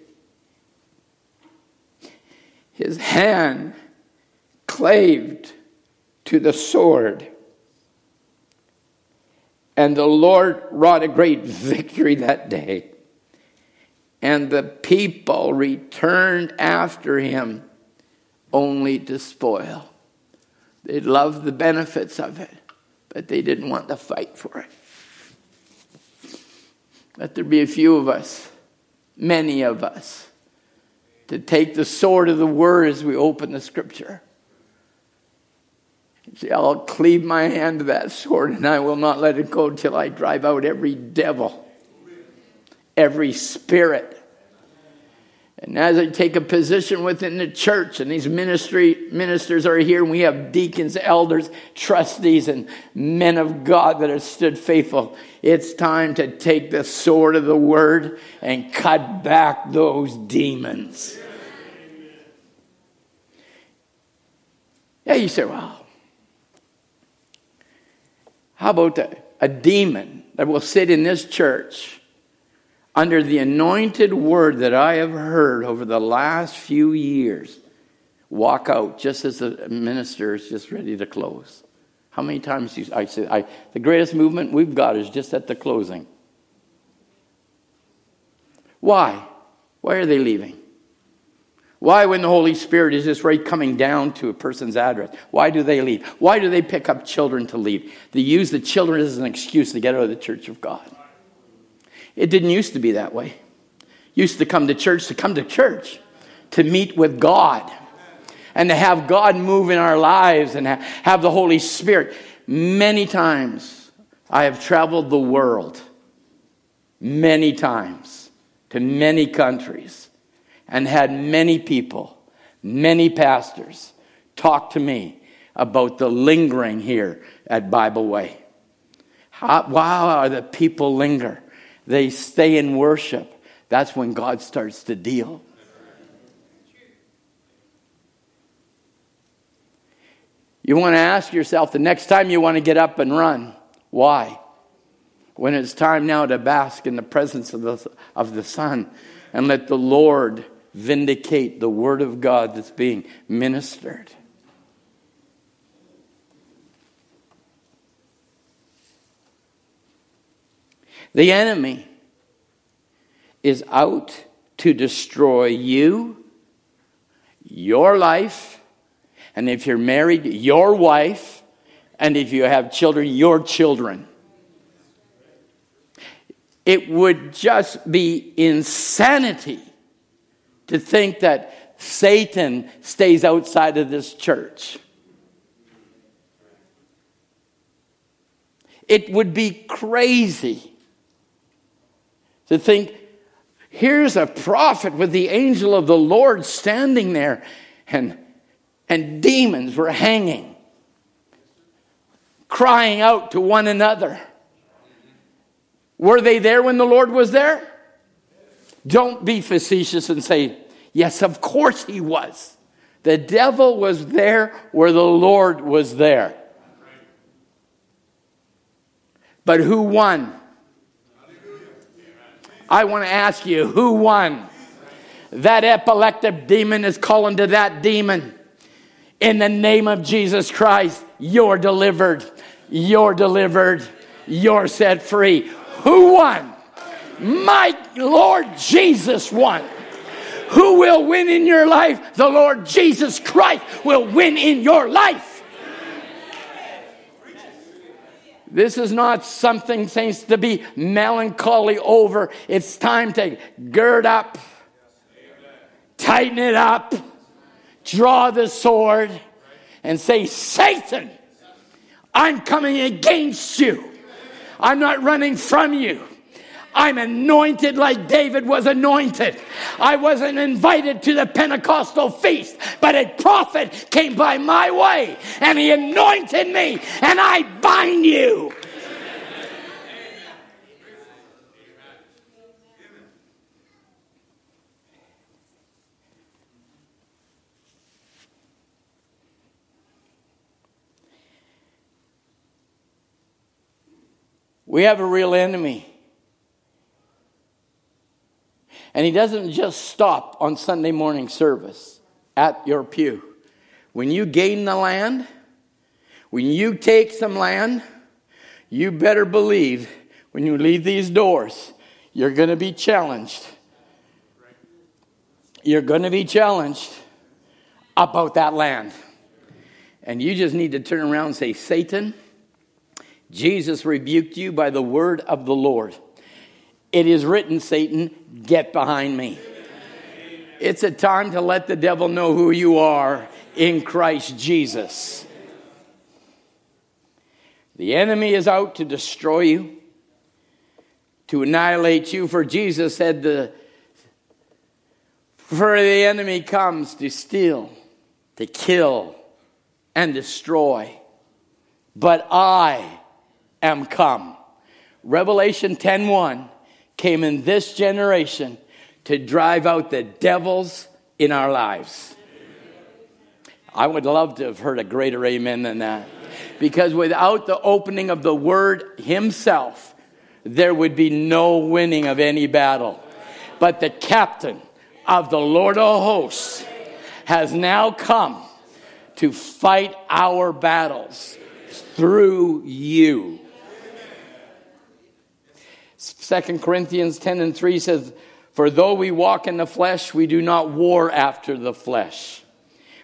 S4: His hand claved to the sword. And the Lord wrought a great victory that day. And the people returned after him only to spoil. They loved the benefits of it, but they didn't want to fight for it. Let there be a few of us, many of us, to take the sword of the word as we open the scripture. See, I'll cleave my hand to that sword and I will not let it go till I drive out every devil, every spirit, And as I take a position within the church, and these ministry ministers are here, and we have deacons, elders, trustees, and men of God that have stood faithful, it's time to take the sword of the word and cut back those demons. Yeah, you say, well, how about a, a demon that will sit in this church? Under the anointed word that I have heard over the last few years walk out just as the minister is just ready to close. How many times do you, I say, I, the greatest movement we've got is just at the closing. Why? Why are they leaving? Why, when the Holy Spirit is just right coming down to a person's address, why do they leave? Why do they pick up children to leave? They use the children as an excuse to get out of the church of God. It didn't used to be that way. Used to come to church to come to church, to meet with God, and to have God move in our lives and have the Holy Spirit. Many times I have traveled the world, many times, to many countries, and had many people, many pastors talk to me about the lingering here at Bibleway. How, why are the people linger? They stay in worship, that's when God starts to deal. You want to ask yourself the next time you want to get up and run, why? When it's time now to bask in the presence of the, of the Son and let the Lord vindicate the Word of God that's being ministered. The enemy is out to destroy you, your life, and if you're married, your wife, and if you have children, your children. It would just be insanity to think that Satan stays outside of this church. It would be crazy to think, here's a prophet with the angel of the Lord standing there, and, and demons were hanging, crying out to one another. Were they there when the Lord was there? Don't be facetious and say, Yes, of course he was. The devil was there where the Lord was there. But who won? I want to ask you who won? That epileptic demon is calling to that demon. In the name of Jesus Christ, you're delivered. You're delivered. You're set free. Who won? My Lord Jesus won. Who will win in your life? The Lord Jesus Christ will win in your life. This is not something, saints, to be melancholy over. It's time to gird up, tighten it up, draw the sword, and say, Satan, I'm coming against you. I'm not running from you. I'm anointed like David was anointed. I wasn't invited to the Pentecostal feast, but a prophet came by my way and he anointed me, and I bind you. We have a real enemy. And he doesn't just stop on Sunday morning service at your pew. When you gain the land, when you take some land, you better believe when you leave these doors, you're going to be challenged. You're going to be challenged about that land. And you just need to turn around and say, Satan, Jesus rebuked you by the word of the Lord. It is written, Satan, get behind me. It's a time to let the devil know who you are in Christ Jesus. The enemy is out to destroy you, to annihilate you, for Jesus said, The For the enemy comes to steal, to kill, and destroy. But I am come. Revelation 10:1 came in this generation to drive out the devils in our lives. I would love to have heard a greater amen than that. Because without the opening of the word himself, there would be no winning of any battle. But the captain of the Lord of hosts has now come to fight our battles through you. Second Corinthians 10 and 3 says, For though we walk in the flesh, we do not war after the flesh.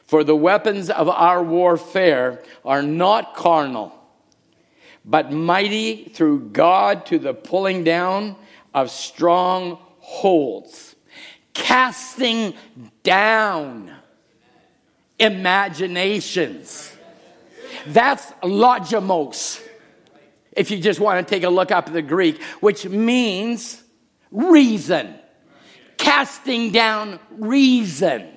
S4: For the weapons of our warfare are not carnal, but mighty through God to the pulling down of strongholds, casting down imaginations. That's logos. If you just want to take a look up the Greek, which means reason. Casting down reason.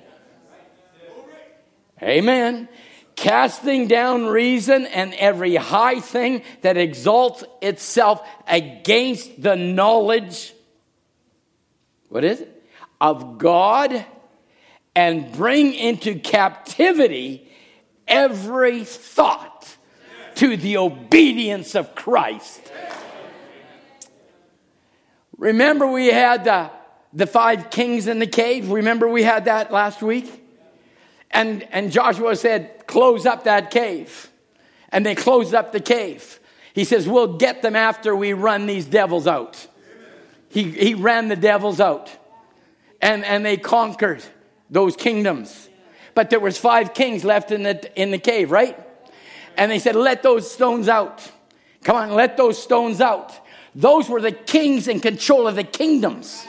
S4: Amen. Casting down reason and every high thing that exalts itself against the knowledge, what is it? Of God and bring into captivity every thought to the obedience of Christ. Remember, we had the, the five kings in the cave? Remember, we had that last week? And, and Joshua said, Close up that cave. And they closed up the cave. He says, We'll get them after we run these devils out. He, he ran the devils out. And, and they conquered those kingdoms. But there was five kings left in the, in the cave, right? And they said, let those stones out. Come on, let those stones out. Those were the kings in control of the kingdoms.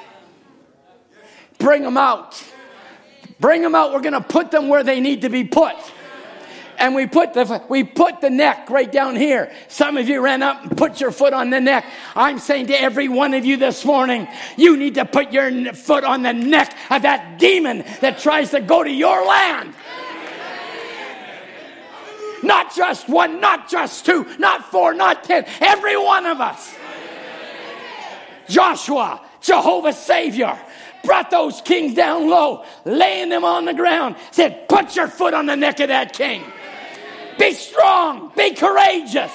S4: Bring them out. Bring them out. We're going to put them where they need to be put and we put the we put the neck right down here. Some of you ran up and put your foot on the neck. I'm saying to every one of you this morning, you need to put your foot on the neck of that demon that tries to go to your land. Not just one, not just two, not four, not ten, every one of us. Joshua, Jehovah Savior, brought those kings down low, laying them on the ground, said, Put your foot on the neck of that king. Be strong. Be courageous.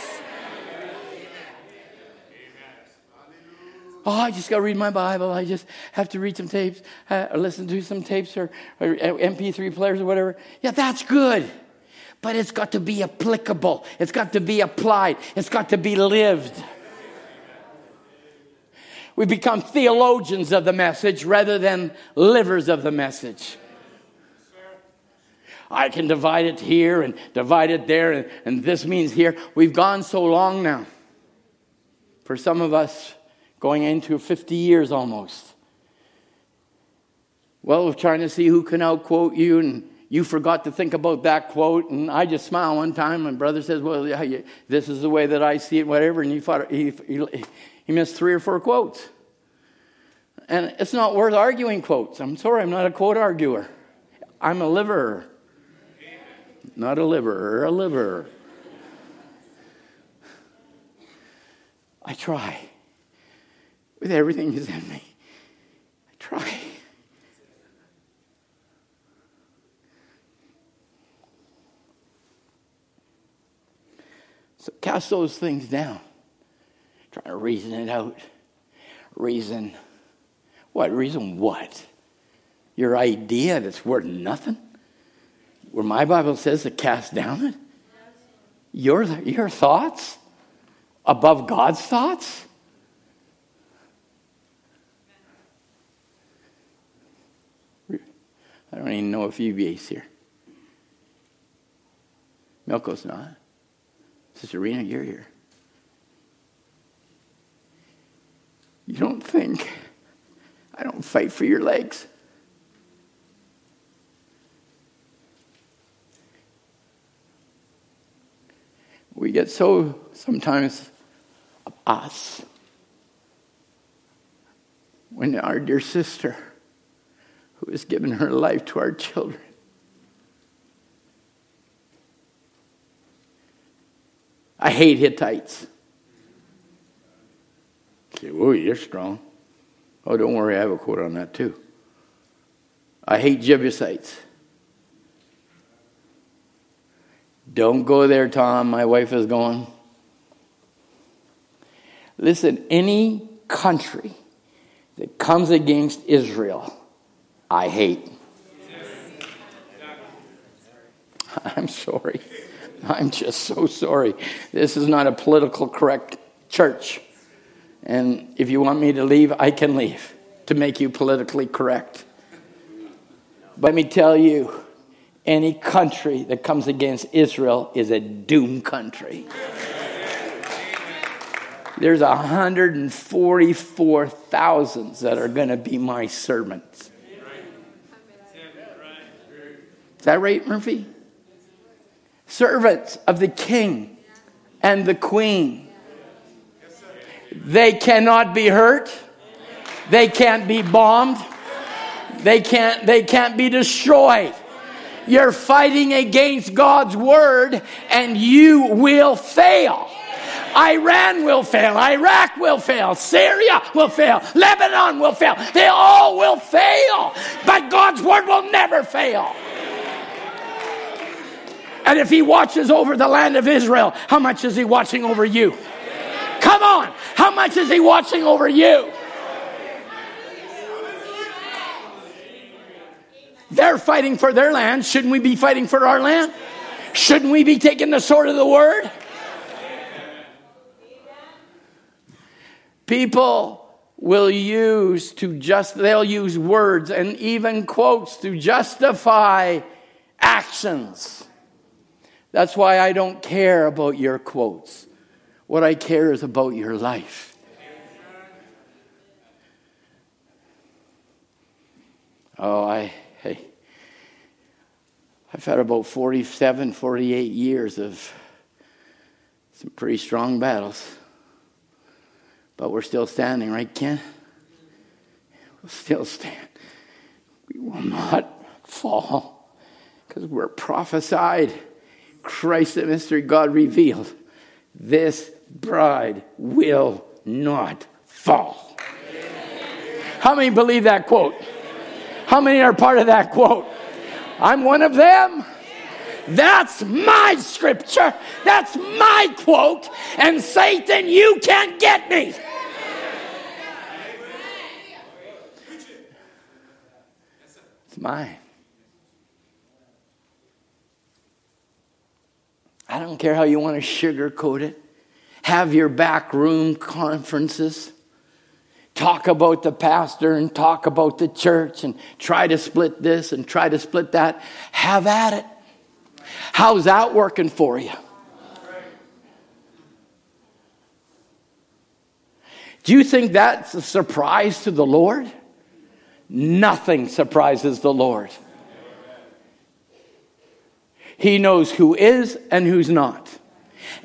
S4: Oh, I just got to read my Bible. I just have to read some tapes, uh, or listen to some tapes or, or MP3 players or whatever. Yeah, that's good. But it's got to be applicable. It's got to be applied. It's got to be lived. We become theologians of the message rather than livers of the message. I can divide it here and divide it there, and, and this means here. We've gone so long now. For some of us, going into 50 years almost. Well, we're trying to see who can outquote you, and you forgot to think about that quote. And I just smile one time, and brother says, Well, yeah, this is the way that I see it, whatever. And he, thought, he, he, he missed three or four quotes. And it's not worth arguing quotes. I'm sorry, I'm not a quote arguer. I'm a liver not a liver, a liver. I try with everything that's in me. I try. So cast those things down. Try to reason it out. Reason. What? Reason what? Your idea that's worth nothing? where my Bible says to cast down it? Your, your thoughts above God's thoughts? I don't even know if UVA's here. Milko's not. Sister Rena, you're here. You don't think I don't fight for your legs? We get so sometimes of us when our dear sister, who
S1: has given her life to our children. I hate Hittites. Okay, whoa, you're strong. Oh, don't worry, I have a quote on that too. I hate Jebusites. Don't go there, Tom. My wife is going. Listen, any country that comes against Israel, I hate. I'm sorry. I'm just so sorry. This is not a political correct church. And if you want me to leave, I can leave to make you politically correct. Let me tell you, any country that comes against Israel is a doomed country. There's 144,000 that are going to be my servants. Is that right, Murphy? Servants of the king and the queen. They cannot be hurt. They can't be bombed. They can't, they can't be destroyed. You're fighting against God's word and you will fail. Iran will fail. Iraq will fail. Syria will fail. Lebanon will fail. They all will fail. But God's word will never fail. And if he watches over the land of Israel, how much is he watching over you? Come on. How much is he watching over you? They're fighting for their land. Shouldn't we be fighting for our land? Shouldn't we be taking the sword of the word? People will use to just they'll use words and even quotes to justify actions. That's why I don't care about your quotes. What I care is about your life. Oh, I hey. I've had about 47, 48 years of some pretty strong battles. But we're still standing, right, Ken? We'll still stand. We will not fall because we're prophesied. Christ, the mystery God revealed. This bride will not fall. How many believe that quote? How many are part of that quote? I'm one of them. That's my scripture. That's my quote. And Satan, you can't get me. It's mine. I don't care how you want to sugarcoat it. Have your backroom conferences. Talk about the pastor and talk about the church and try to split this and try to split that. Have at it. How's that working for you? Do you think that's a surprise to the Lord? Nothing surprises the Lord. He knows who is and who's not.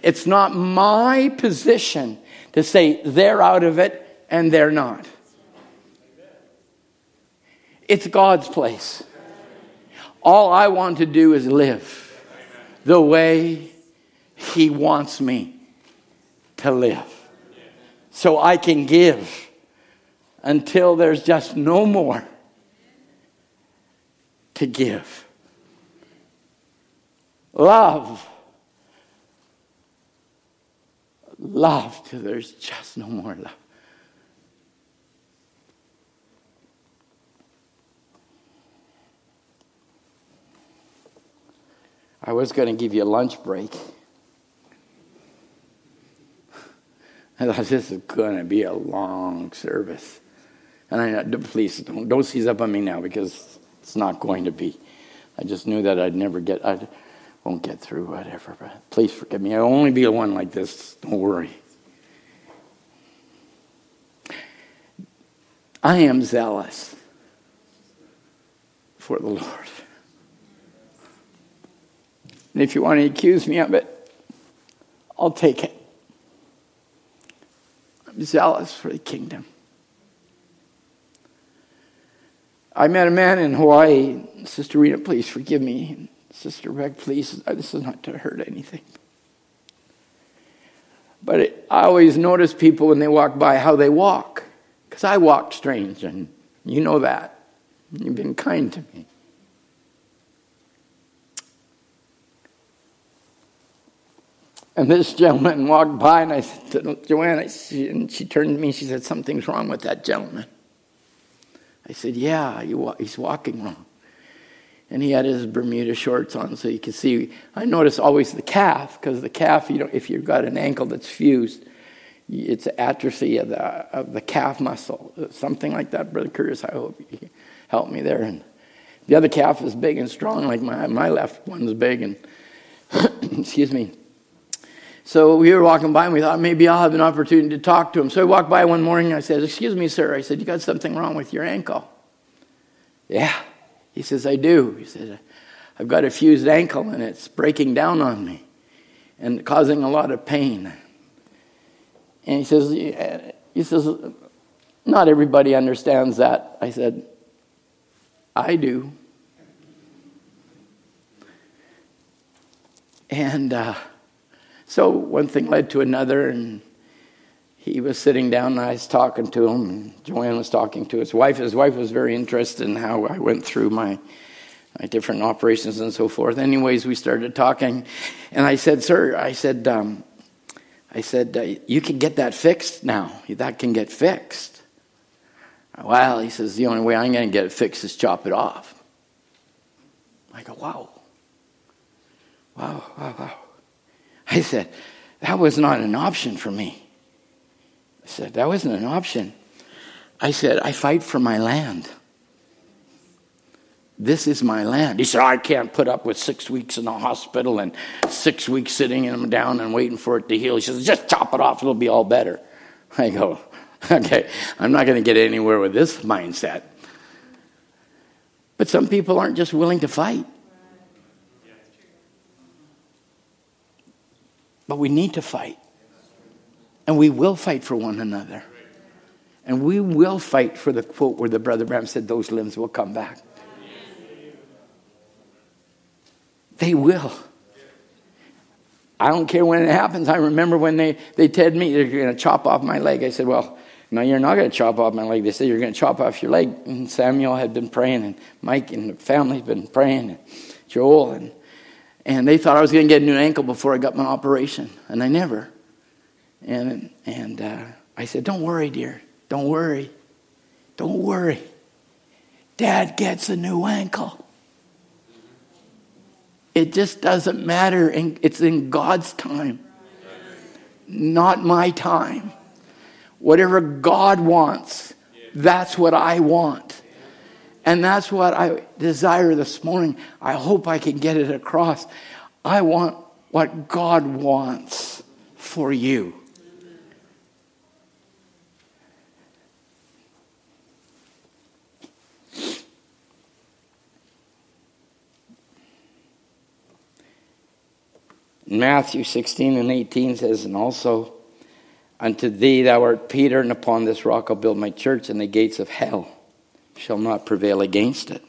S1: It's not my position to say they're out of it and they're not. It's God's place. All I want to do is live the way He wants me to live. So I can give until there's just no more to give. Love. Love till there's just no more love. I was going to give you a lunch break. I thought this is going to be a long service. And I uh, please don't, don't seize up on me now because it's not going to be. I just knew that I'd never get, I won't get through whatever. But please forgive me. I'll only be a one like this. Don't worry. I am zealous for the Lord. And if you want to accuse me of it, I'll take it. I'm zealous for the kingdom. I met a man in Hawaii. Sister Rita, please forgive me. Sister Beck, please, uh, this is not to hurt anything. But it, I always notice people when they walk by how they walk. Because I walk strange, and you know that. You've been kind to me. And this gentleman walked by, and I said to Joanne, I, and she turned to me, she said, Something's wrong with that gentleman. I said, Yeah, he's walking wrong. And he had his Bermuda shorts on, so you can see. I notice always the calf, because the calf, you know, if you've got an ankle that's fused, it's atrophy of the, of the calf muscle, something like that. Brother Curtis, I hope you help me there. And the other calf is big and strong, like my, my left one's big, and excuse me. So we were walking by and we thought maybe I'll have an opportunity to talk to him. So I walked by one morning and I said, Excuse me, sir. I said, You got something wrong with your ankle? Yeah. He says, I do. He says, I've got a fused ankle and it's breaking down on me and causing a lot of pain. And he says, he says, not everybody understands that. I said, I do. And uh, so one thing led to another, and he was sitting down, and I was talking to him, and Joanne was talking to his wife. His wife was very interested in how I went through my, my different operations and so forth. Anyways, we started talking, and I said, "Sir, I said, um, I said, uh, you can get that fixed now. That can get fixed." Well, he says, the only way I'm going to get it fixed is chop it off. I go, wow. Wow, wow, wow. I said, That was not an option for me. I said, That wasn't an option. I said, I fight for my land. This is my land. He said, I can't put up with six weeks in the hospital and six weeks sitting him down and waiting for it to heal. He says, just chop it off, it'll be all better. I go, okay, I'm not going to get anywhere with this mindset. But some people aren't just willing to fight. But we need to fight. And we will fight for one another. And we will fight for the quote where the brother Branham said, Those limbs will come back. They will. I don't care when it happens. I remember when they, they told me they're going to chop off my leg. I said, Well, no, you're not going to chop off my leg. They said, You're going to chop off your leg. And Samuel had been praying, and Mike and the family had been praying, and Joel. And and they thought I was going to get a new ankle before I got my operation, and I never. And, and uh, I said, Don't worry, dear. Don't worry. Don't worry. Dad gets a new ankle. It just doesn't matter. It's in God's time, not my time. Whatever God wants, that's what I want. And that's what I desire this morning. I hope I can get it across. I want what God wants for you. Matthew 16 and 18 says, And also, unto thee thou art Peter, and upon this rock I'll build my church, and the gates of hell shall not prevail against it.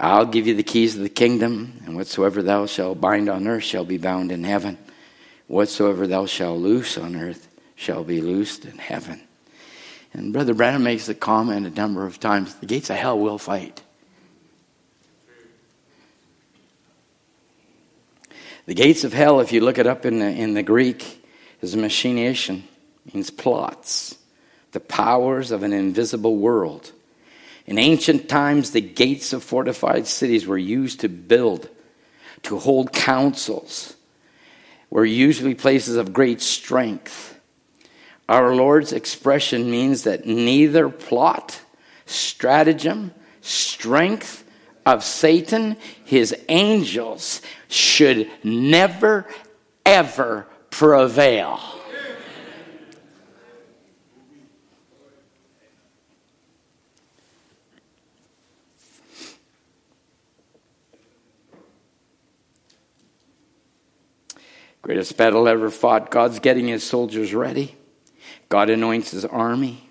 S1: I'll give you the keys of the kingdom, and whatsoever thou shalt bind on earth shall be bound in heaven. Whatsoever thou shalt loose on earth shall be loosed in heaven. And Brother Branham makes the comment a number of times the gates of hell will fight. The gates of hell, if you look it up in the, in the Greek, is machination, means plots the powers of an invisible world. In ancient times, the gates of fortified cities were used to build, to hold councils, were usually places of great strength. Our Lord's expression means that neither plot, stratagem, strength of Satan, his angels, should never, ever prevail. Greatest battle ever fought. God's getting his soldiers ready. God anoints his army.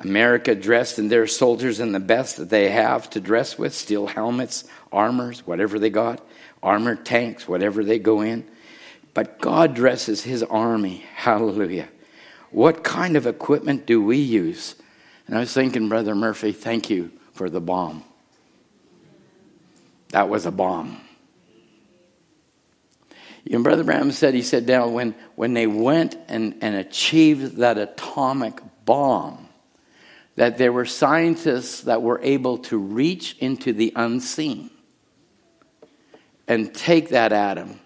S4: America dressed in their soldiers in the best that they have to dress with steel helmets, armors, whatever they got, armored tanks, whatever they go in. But God dresses his army. Hallelujah. What kind of equipment do we use? And I was thinking, Brother Murphy, thank you for the bomb. That was a bomb. And Brother Branham said, he said, now when, when they went and, and achieved that atomic bomb, that there were scientists that were able to reach into the unseen and take that atom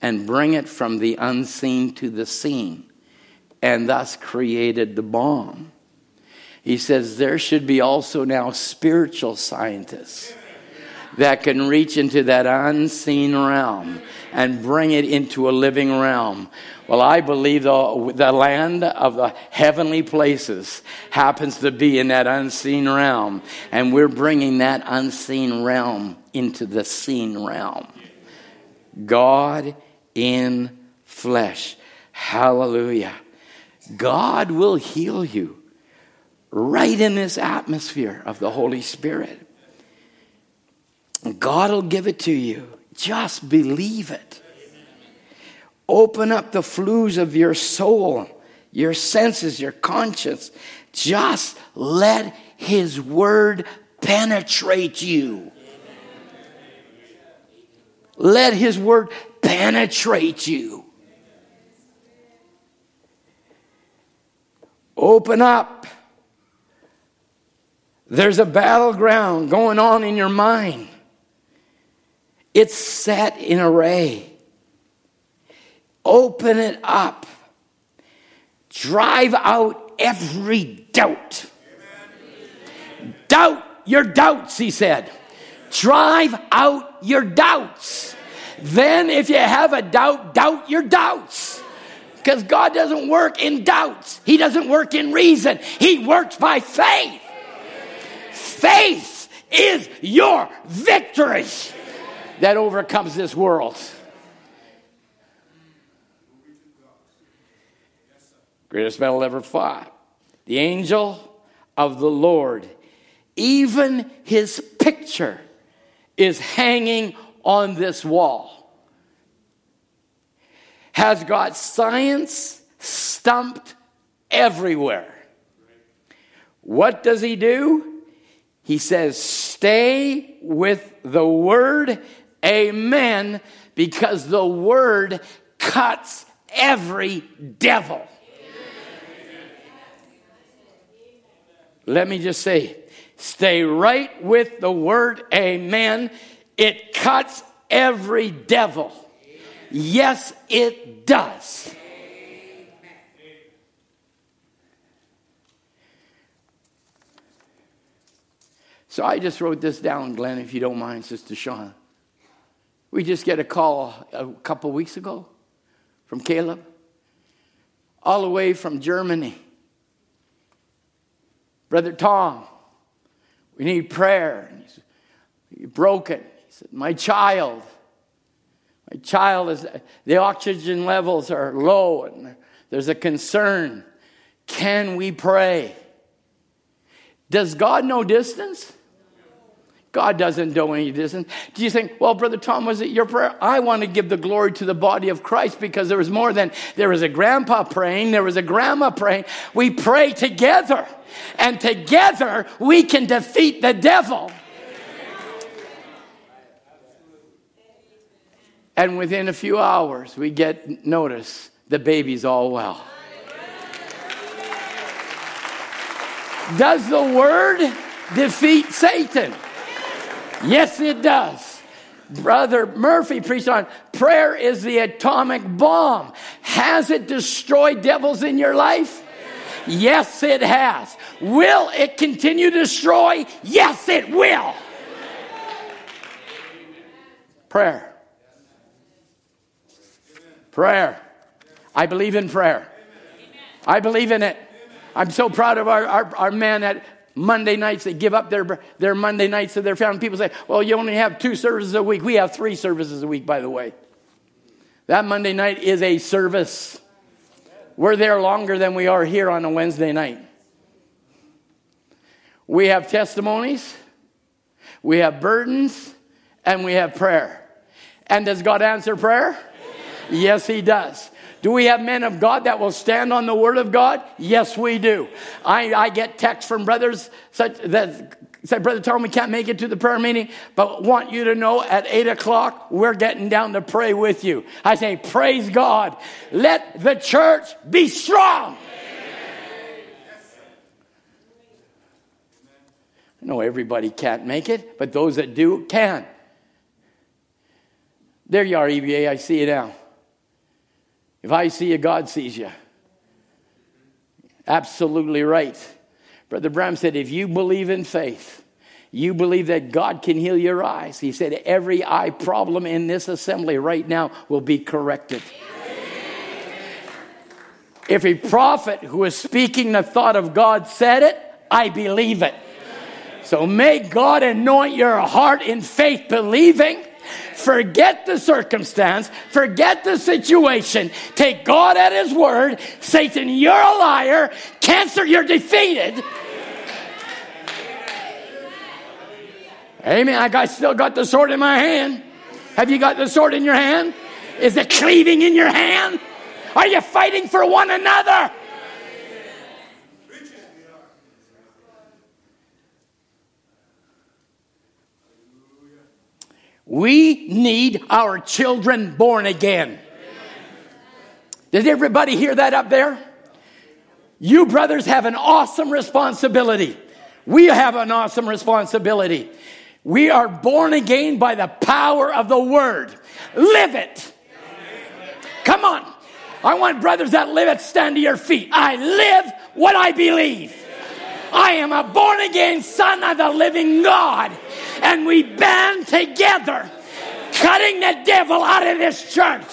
S4: and bring it from the unseen to the seen, and thus created the bomb. He says there should be also now spiritual scientists that can reach into that unseen realm and bring it into a living realm. Well, I believe the, the land of the heavenly places happens to be in that unseen realm, and we're bringing that unseen realm into the seen realm. God in flesh. Hallelujah. God will heal you right in this atmosphere of the Holy Spirit. God will give it to you. Just believe it. Open up the flues of your soul, your senses, your conscience. Just let His Word penetrate you. Let His Word penetrate you. Open up. There's a battleground going on in your mind. It's set in array. Open it up. Drive out every doubt. Doubt your doubts, he said. Drive out your doubts. Then, if you have a doubt, doubt your doubts. Because God doesn't work in doubts, He doesn't work in reason, He works by faith. Faith is your victory that overcomes this world. Greatest battle ever fought. The angel of the Lord, even his picture is hanging on this wall. Has got science stumped everywhere. What does he do? He says, Stay with the word Amen. Because the word cuts every devil. Let me just say, stay right with the word amen. It cuts every devil. Yes, it does. So I just wrote this down, Glenn, if you don't mind, Sister Sean. We just get a call a couple weeks ago from Caleb, all the way from Germany. Brother Tom, we need prayer. He's broken. He said, My child, my child is, the oxygen levels are low and there's a concern. Can we pray? Does God know distance? God doesn't know any of distance. Do you think, well, Brother Tom, was it your prayer? I want to give the glory to the body of Christ because there was more than there was a grandpa praying, there was a grandma praying. We pray together, and together we can defeat the devil. And within a few hours, we get notice the baby's all well. Does the word defeat Satan? Yes, it does. Brother Murphy preached on prayer is the atomic bomb. Has it destroyed devils in your life? Yes, it has. Will it continue to destroy? Yes, it will. Prayer. Prayer. I believe in prayer. I believe in it. I'm so proud of our, our, our man at Monday nights, they give up their, their Monday nights to their family. People say, well, you only have two services a week. We have three services a week, by the way. That Monday night is a service. We're there longer than we are here on a Wednesday night. We have testimonies, we have burdens, and we have prayer. And does God answer prayer? Yes, He does. Do we have men of God that will stand on the Word of God? Yes, we do. I, I get texts from brothers such that say, Brother Tom, we can't make it to the prayer meeting, but want you to know at 8 o'clock, we're getting down to pray with you. I say, Praise God. Let the church be strong. I know everybody can't make it, but those that do can. There you are, EBA. I see you now. If I see you, God sees you. Absolutely right. Brother Branham said, if you believe in faith, you believe that God can heal your eyes. He said, every eye problem in this assembly right now will be corrected. If a prophet who is speaking the thought of God said it, I believe it. So may God anoint your heart in faith, believing. Forget the circumstance, forget the situation. Take God at His word. Satan, you're a liar. Cancer, you're defeated. Amen. I got, still got the sword in my hand. Have you got the sword in your hand? Is it cleaving in your hand? Are you fighting for one another? We need our children born again. Did everybody hear that up there? You brothers have an awesome responsibility. We have an awesome responsibility. We are born again by the power of the word. Live it. Come on. I want brothers that live it stand to your feet. I live what I believe. I am a born again son of the living God. And we band together, cutting the devil out of this church.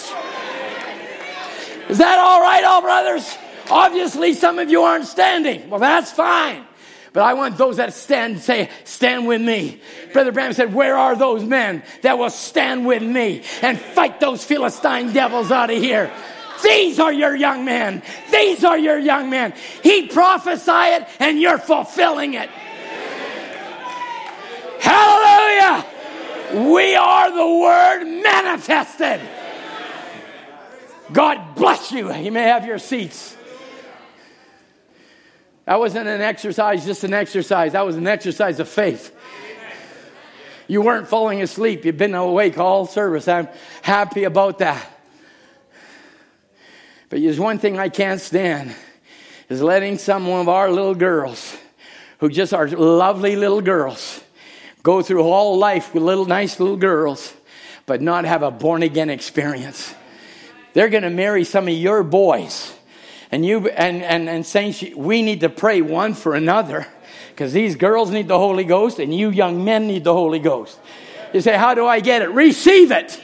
S4: Is that all right, all brothers? Obviously, some of you aren't standing. Well, that's fine. But I want those that stand say, stand with me. Brother Branham said, where are those men that will stand with me and fight those Philistine devils out of here? These are your young men. These are your young men. He prophesied it and you're fulfilling it. Hallelujah. We are the word manifested. God bless you. You may have your seats. That wasn't an exercise, just an exercise. That was an exercise of faith. You weren't falling asleep. You've been awake all service. I'm happy about that. But there's one thing I can't stand is letting some of our little girls, who just are lovely little girls, go through all life with little nice little girls, but not have a born again experience. They're going to marry some of your boys and you and, and, and saints, we need to pray one for another because these girls need the Holy Ghost and you young men need the Holy Ghost. You say, How do I get it? Receive it.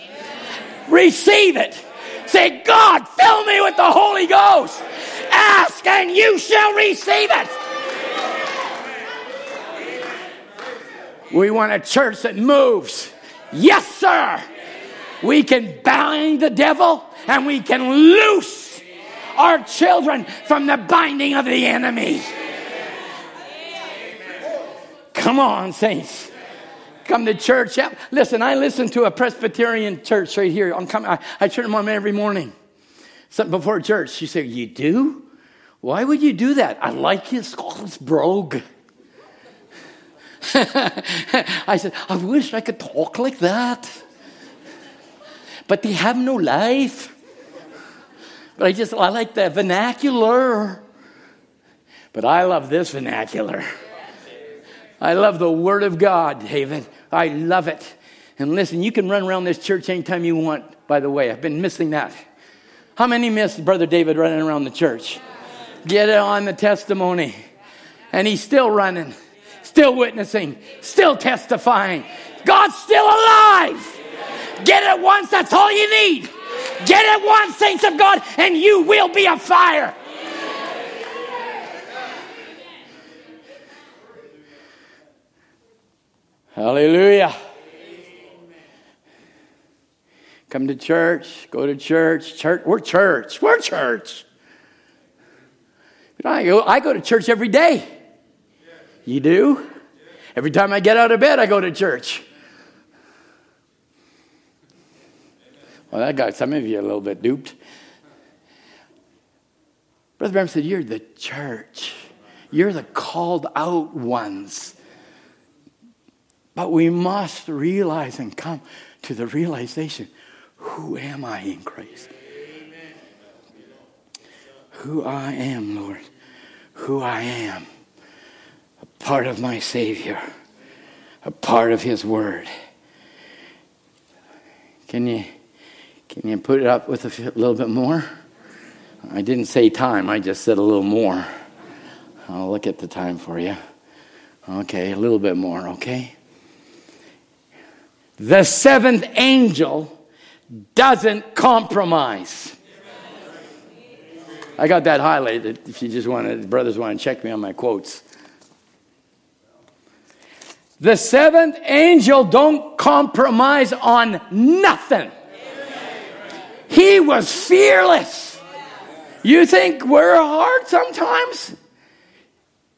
S4: Receive it. Say, God, fill me with the Holy Ghost. Ask and you shall receive it. We want a church that moves. Yes, sir. We can bind the devil and we can loose our children from the binding of the enemy. Come on, saints. Come to church. Yeah. Listen, I listen to a Presbyterian church right here. I'm coming, I, I turn them on every morning. Something before church. She said, You do? Why would you do that? I like his Scots brogue. I said, I wish I could talk like that. But they have no life. But I just, I like the vernacular. But I love this vernacular. I love the Word of God, David. I love it. And listen, you can run around this church anytime you want, by the way. I've been missing that. How many miss Brother David running around the church? Get on the testimony. And he's still running, still witnessing, still testifying. God's still alive. Get it once, that's all you need. Get it once, saints of God, and you will be a fire. Hallelujah. Come to church, go to church. Church, we're church. We're church. I go, I go to church every day. You do? Every time I get out of bed, I go to church. Well, that got some of you a little bit duped. Brother Branham said, You're the church. You're the called out ones. But we must realize and come to the realization who am I in Christ? Who I am, Lord. Who I am. Part of my Savior. A part of His Word. Can you, can you put it up with a little bit more? I didn't say time, I just said a little more. I'll look at the time for you. Okay, a little bit more, okay? The seventh angel doesn't compromise. I got that highlighted if you just want to, brothers want to check me on my quotes. The seventh angel don't compromise on nothing. He was fearless. You think we're hard sometimes?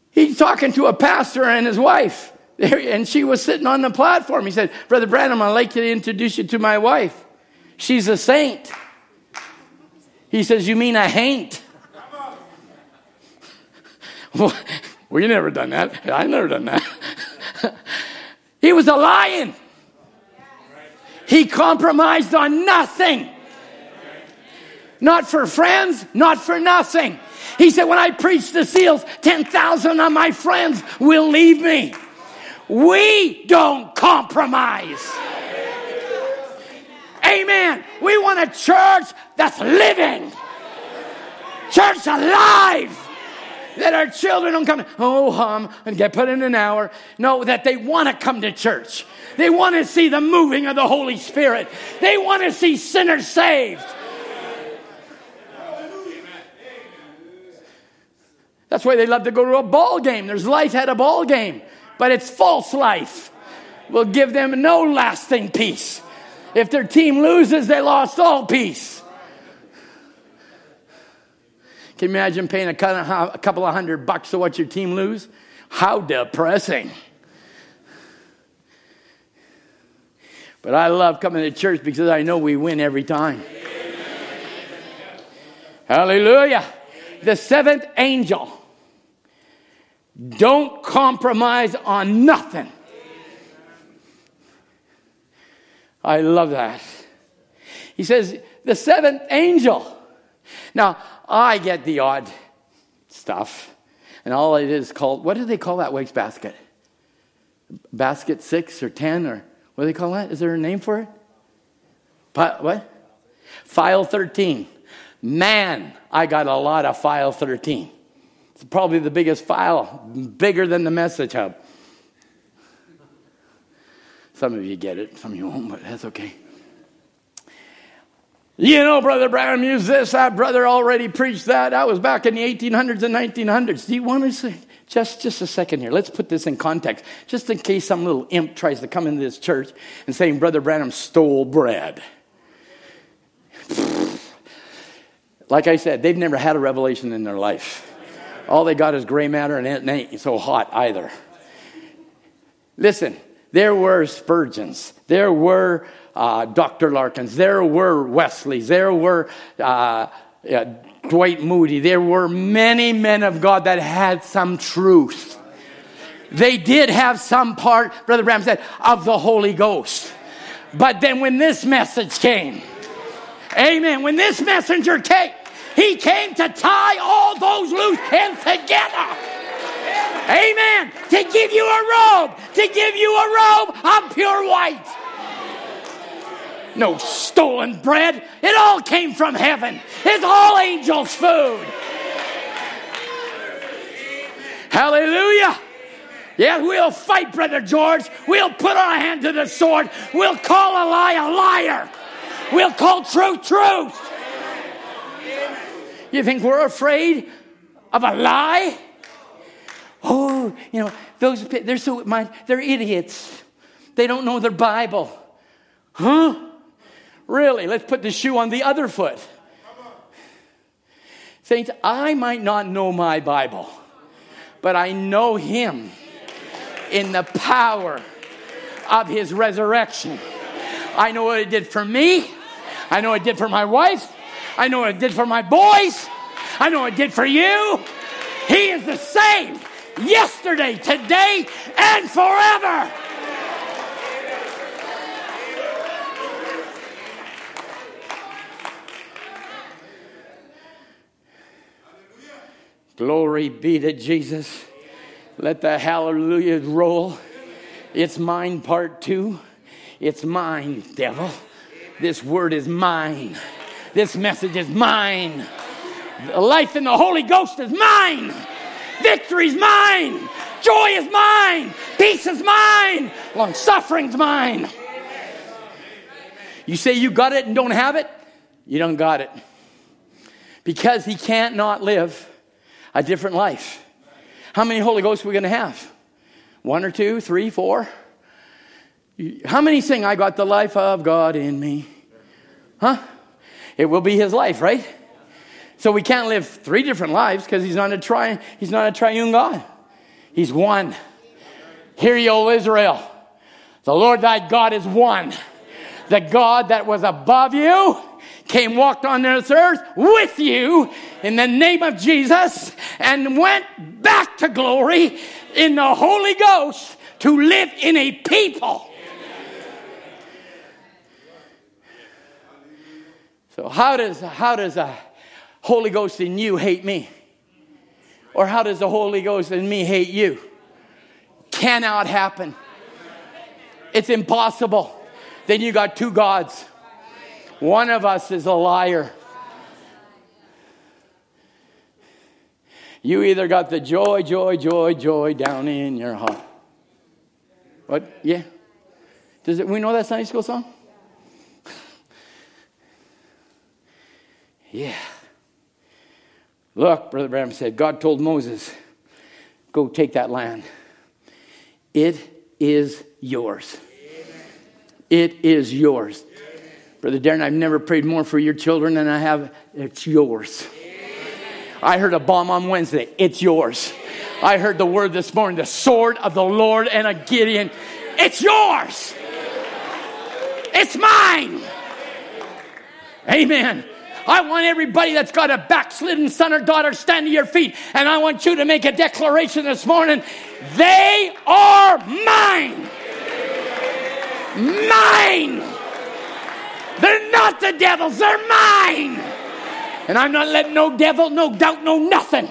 S4: He's talking to a pastor and his wife, and she was sitting on the platform. He said, Brother Branham, I'd like to introduce you to my wife. She's a saint. He says, You mean a haint? well, you never done that. I've never done that. He was a lion. He compromised on nothing. Not for friends, not for nothing. He said, When I preach the seals, 10,000 of my friends will leave me. We don't compromise. Amen. We want a church that's living, church alive. That our children don't come, oh, hum, and get put in an hour. No, that they want to come to church. They want to see the moving of the Holy Spirit. They want to see sinners saved. That's why they love to go to a ball game. There's life at a ball game, but it's false life. Will give them no lasting peace. If their team loses, they lost all peace. Can you imagine paying a couple of hundred bucks to watch your team lose? How depressing. But I love coming to church because I know we win every time. Hallelujah. The seventh angel don't compromise on nothing. I love that. He says, the seventh angel. Now, I get the odd stuff, and all it is called, what do they call that waste basket? Basket six or ten, or what do they call that? Is there a name for it? what? File 13. Man, I got a lot of file 13. It's probably the biggest file, bigger than the message hub. Some of you get it, some of you won't, but that's okay. You know, Brother Branham used this, that brother already preached that. That was back in the 1800s and 1900s. Do you want to say, just, just a second here. Let's put this in context, just in case some little imp tries to come into this church and saying Brother Branham stole bread. Like I said, they've never had a revelation in their life. All they got is gray matter and it ain't so hot either. Listen, there were Spurgeons, there were uh, Dr. Larkins, there were Wesleys, there were uh, Dwight Moody, there were many men of God that had some truth. They did have some part, Brother Branham said, of the Holy Ghost. But then when this message came, amen, when this messenger came, he came to tie all those loose ends together. Amen. To give you a robe, to give you a robe of pure white. No stolen bread. It all came from heaven. It's all angels' food. Hallelujah. Yeah, we'll fight, Brother George. We'll put our hand to the sword. We'll call a lie a liar. We'll call truth truth. You think we're afraid of a lie? Oh, you know, those they're so they're idiots. They don't know their Bible. Huh? Really? Let's put the shoe on the other foot. Saints, I might not know my Bible, but I know him. in the power of his resurrection. I know what it did for me. I know what it did for my wife. I know what it did for my boys. I know what it did for you. He is the same yesterday, today, and forever. Glory be to Jesus. Let the hallelujah roll. It's mine, part two. It's mine, devil. This word is mine. This message is mine. The life in the Holy Ghost is mine. Victory's mine. Joy is mine. Peace is mine. Long suffering's mine. You say you got it and don't have it? You don't got it. Because he can't not live a different life. How many Holy Ghosts are we going to have? One or two, three, four? How many sing, I got the life of God in me? Huh? It will be his life, right? So we can't live three different lives because he's not a tri- he's not a triune God. He's one. Hear ye, O Israel. The Lord thy God is one. The God that was above you came, walked on this earth with you in the name of Jesus and went back to glory in the Holy Ghost to live in a people. So how does how does a Holy Ghost in you hate me? Or how does the Holy Ghost in me hate you? Cannot happen. It's impossible. Then you got two gods. One of us is a liar. You either got the joy, joy, joy, joy down in your heart. What? Yeah. Does it? We know that Sunday school song. yeah. Look, Brother Branham said, God told Moses, go take that land. It is yours. It is yours. Brother Darren, I've never prayed more for your children than I have. It's yours. I heard a bomb on Wednesday. It's yours. I heard the word this morning, the sword of the Lord and a Gideon. It's yours. It's mine. Amen. I want everybody that's got a backslidden son or daughter stand to your feet, and I want you to make a declaration this morning. They are mine. Mine. They're not the devil's, they're mine. And I'm not letting no devil, no doubt, no nothing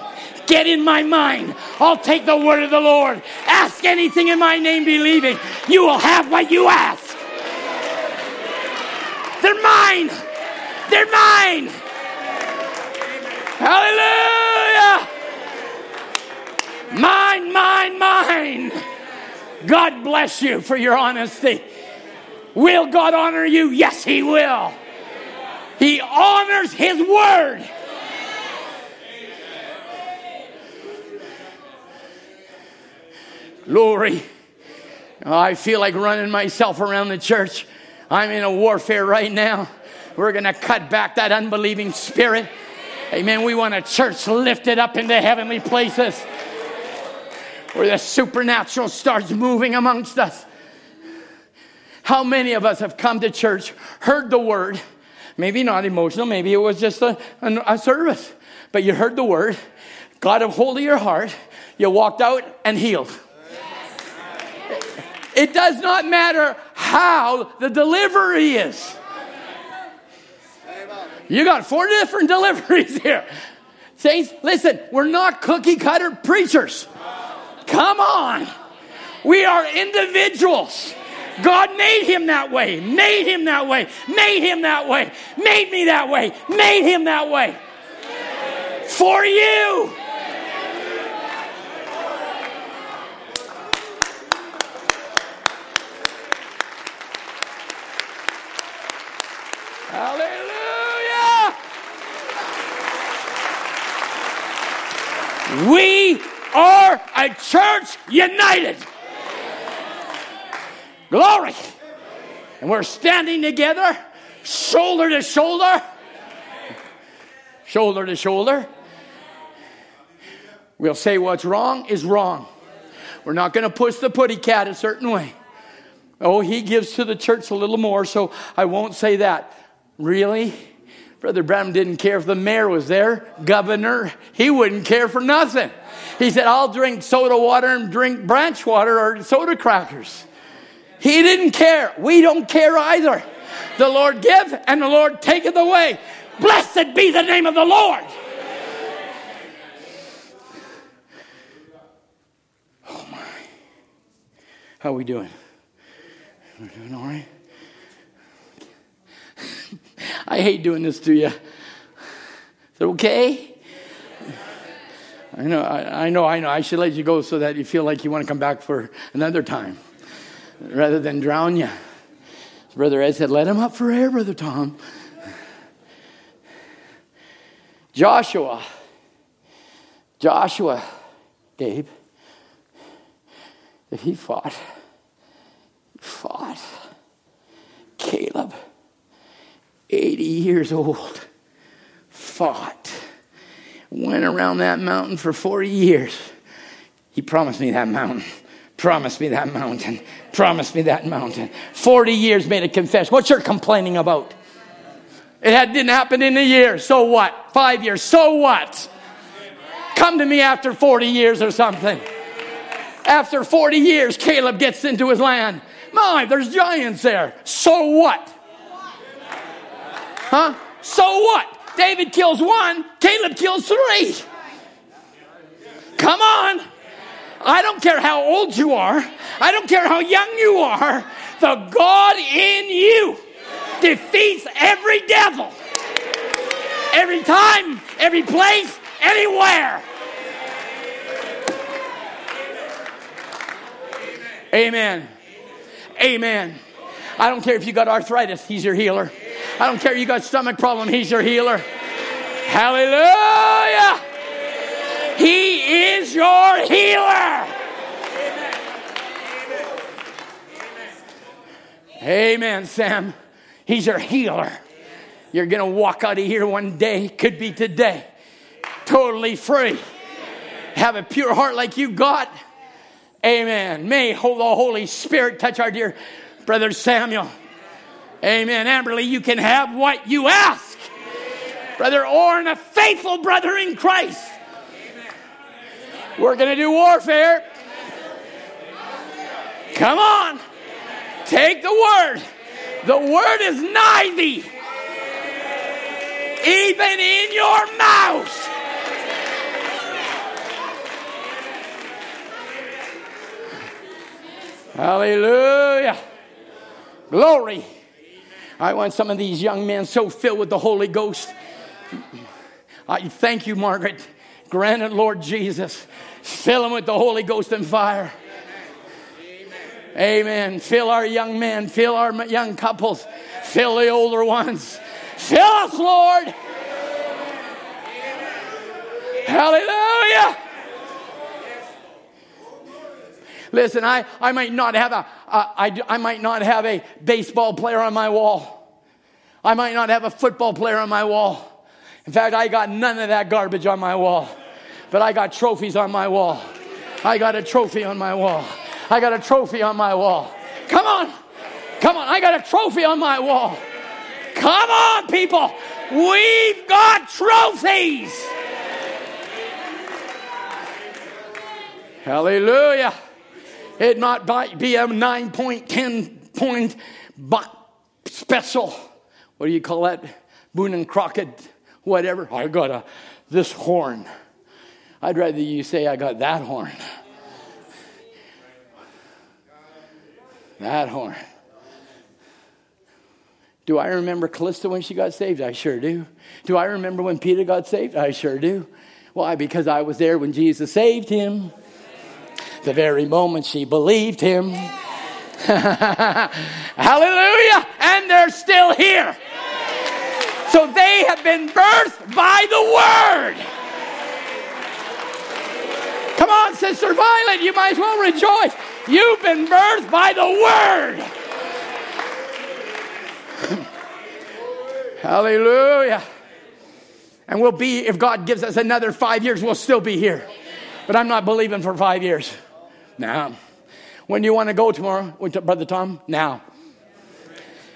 S4: get in my mind. I'll take the word of the Lord. Ask anything in my name, believing you will have what you ask. They're mine. They're mine. Hallelujah. Mine, mine, mine. God bless you for your honesty. Will God honor you? Yes, He will. He honors His word. Glory. I feel like running myself around the church. I'm in a warfare right now. We're going to cut back that unbelieving spirit. Amen. We want a church lifted up into heavenly places where the supernatural starts moving amongst us. How many of us have come to church, heard the word, maybe not emotional, maybe it was just a, a, service, but you heard the word, got a hold of your heart, you walked out and healed. It does not matter how the delivery is. You got four different deliveries here. Saints, listen, we're not cookie cutter preachers. Come on. We are individuals. God made him that way, made him that way, made him that way, made me that way, made him that way. For you. Hallelujah. We are a church united. Glory. And we're standing together, shoulder to shoulder, shoulder to shoulder. We'll say what's wrong is wrong. We're not going to push the putty cat a certain way. Oh, he gives to the church a little more, so I won't say that. Really? Brother Branham didn't care if the mayor was there, governor, he wouldn't care for nothing. He said, I'll drink soda water and drink branch water or soda crackers. He didn't care. We don't care either. The Lord give and the Lord taketh away. Blessed be the name of the Lord. Oh my. How are we doing? We're doing all right? I hate doing this to you. Is it okay? I know, I, I, know, I know. I should let you go so that you feel like you want to come back for another time rather than drown you. Brother Ed said, Let him up for air, Brother Tom. Joshua. Joshua, if he fought, fought. Caleb 80 years old, fought, went around that mountain for 40 years. He promised me that mountain. Promised me that mountain. Promised me that mountain. 40 years made a confession. What's you're complaining about? It had, didn't happen in a year. So what? Five years. So what? Come to me after 40 years or something. After 40 years, Caleb gets into his land. My, there's giants there. So what? Huh? So what? David kills one, Caleb kills three. Come on. I don't care how old you are. I don't care how young you are. The God in you defeats every devil. Every time, every place, anywhere. Amen. Amen. I don't care if you got arthritis, he's your healer. I don't care if you got stomach problem, he's your healer. Hallelujah. Is your healer. Amen, Sam. He's your healer. You're going to walk out of here one day, could be today, totally free. Have a pure heart like you got. Amen. May the Holy Spirit touch our dear brother Samuel. Amen. Amberly, you can have what you ask. Brother Orrin, a faithful brother in Christ. We're going to do warfare. Come on. Take the word. The word is nigh thee, even in your mouth. Hallelujah. Glory. I want some of these young men so filled with the Holy Ghost. I thank you, Margaret. Grant it, Lord Jesus. Fill them with the Holy Ghost and fire. Amen. Fill our young men, fill our young couples, fill the older ones. Fill us, Lord. Hallelujah. Listen, I, I might not have a, I, I might not have a baseball player on my wall. I might not have a football player on my wall. In fact, I got none of that garbage on my wall. But I got trophies on my wall. I got a trophy on my wall. I got a trophy on my wall. Come on. Come on. I got a trophy on my wall. Come on, people. We've got trophies. Hallelujah. It not be a 9.10 point buck special. What do you call that? Boone and Crockett, whatever. I got a this horn. I'd rather you say I got that horn. That horn. Do I remember Callista when she got saved? I sure do. Do I remember when Peter got saved? I sure do. Why? Because I was there when Jesus saved him the very moment she believed him. Hallelujah! And they're still here. So they have been birthed by the word. Come on, Sister Violet, you might as well rejoice. You've been birthed by the word. Hallelujah. And we'll be, if God gives us another five years, we'll still be here. But I'm not believing for five years.
S1: Now. When do you want to go tomorrow, Brother Tom? Now.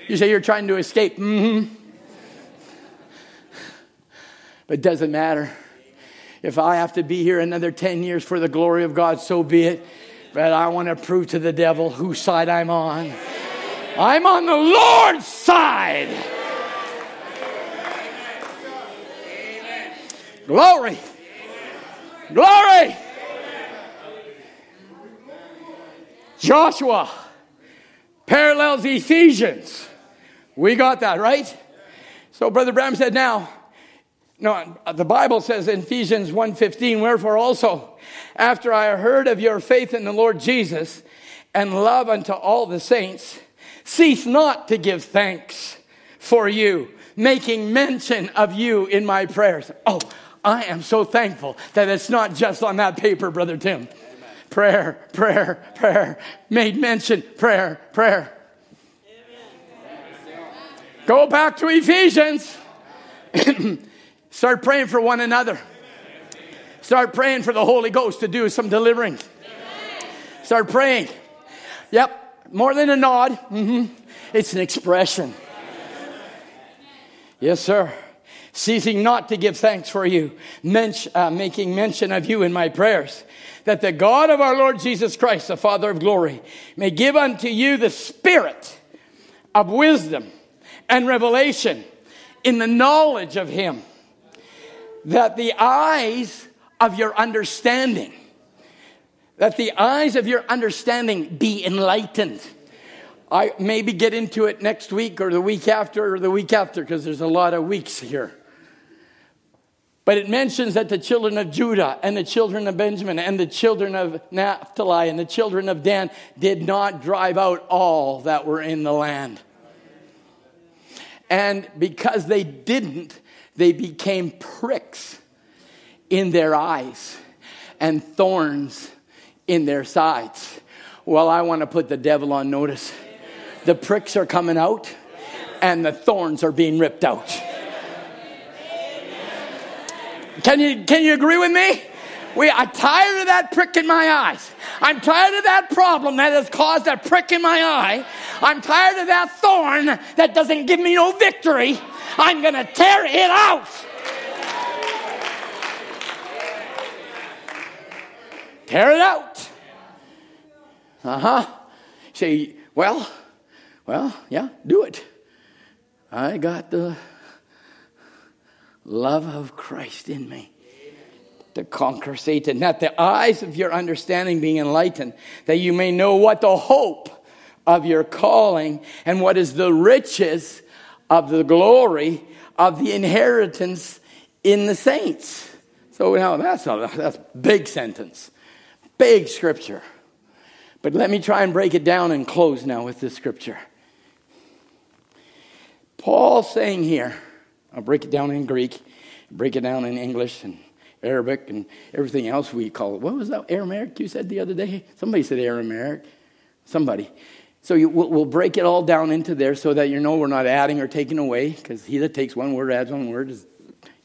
S1: You say you're trying to escape. Mm-hmm. But it doesn't matter. If I have to be here another 10 years for the glory of God, so be it. But I want to prove to the devil whose side I'm on. I'm on the Lord's side. Glory. Glory. Joshua parallels Ephesians. We got that, right? So Brother Branham said, now, no, the Bible says in Ephesians 1.15, wherefore also, after I heard of your faith in the Lord Jesus and love unto all the saints, cease not to give thanks for you, making mention of you in my prayers. Oh, I am so thankful that it's not just on that paper, Brother Tim. Prayer, prayer, prayer, made mention, prayer, prayer. Go back to Ephesians. Start praying for one another. Start praying for the Holy Ghost to do some delivering. Start praying. Yep, more than a nod. Mm-hmm. It's an expression. Yes, sir. Ceasing not to give thanks for you, uh, making mention of you in my prayers, that the God of our Lord Jesus Christ, the Father of glory, may give unto you the spirit of wisdom and revelation in the knowledge of him that the eyes of your understanding, that the eyes of your understanding be enlightened. I maybe get into it next week or the week after or the week after because there's a lot of weeks here. But it mentions that the children of Judah and the children of Benjamin and the children of Naphtali and the children of Dan did not drive out all that were in the land. And because they didn't, they became pricks in their eyes and thorns in their sides. Well, I want to put the devil on notice. The pricks are coming out and the thorns are being ripped out. Can you, can you agree with me? We, I'm tired of that prick in my eyes. I'm tired of that problem that has caused that prick in my eye. I'm tired of that thorn that doesn't give me no victory. I'm going to tear it out. Tear it out. Uh huh. Say, well, well, yeah, do it. I got the love of Christ in me to conquer Satan. That the eyes of your understanding being enlightened, that you may know what the hope of your calling and what is the riches of the glory of the inheritance in the saints. So now that's a that's a big sentence, big scripture. But let me try and break it down and close now with this scripture. Paul saying here, I'll break it down in Greek, break it down in English and Arabic and everything else we call it. What was that Aramaic you said the other day? Somebody said Aramaic. Somebody. So you, we'll, we'll, break it all down into there so that you know we're not adding or taking away, because he that takes one word adds one word is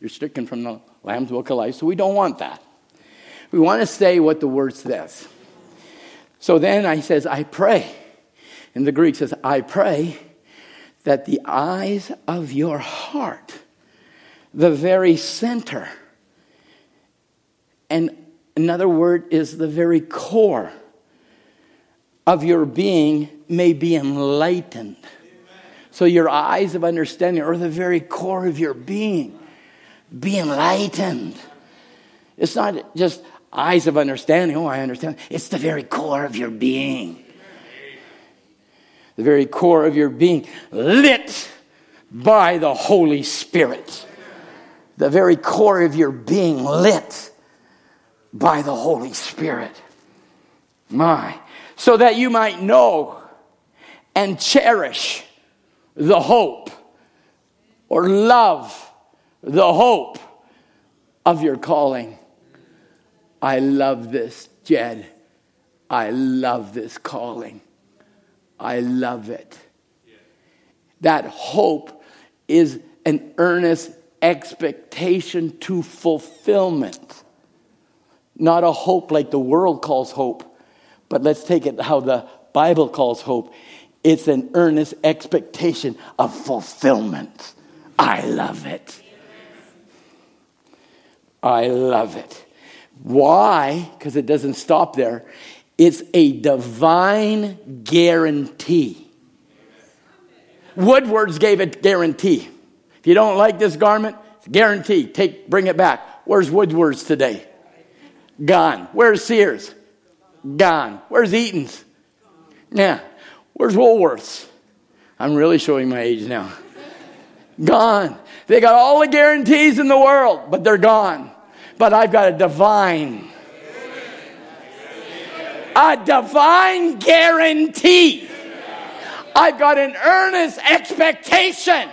S1: you're stricken from the Lamb's Book of Life. So we don't want that. We want to say what the word says. So then I says, I pray. And the Greek says, I pray that the eyes of your heart, the very center, and another word is the very core of your being may be enlightened. So your eyes of understanding are the very core of your being. Be enlightened. It's not just eyes of understanding. Oh, I understand. It's the very core of your being. The very core of your being, lit by the Holy Spirit. The very core of your being, lit by the Holy Spirit. My so that you might know and cherish the hope or love the hope of your calling. I love this, Jed. I love this calling. I love it. That hope is an earnest expectation to fulfillment, not a hope like the world calls hope But let's take it how the Bible calls hope it's an earnest expectation of fulfillment. I love it. I love it. Why? Because it doesn't stop there. It's a divine guarantee. Woodward's gave a guarantee. If you don't like this garment, guarantee. Take, bring it back. Where's Woodward's today? Gone. Where's Sears? Gone. Where's Eaton's? Yeah. Where's Woolworths? I'm really showing my age now. Gone. They got all the guarantees in the world, but they're gone. But I've got a divine, a divine guarantee. I've got an earnest expectation.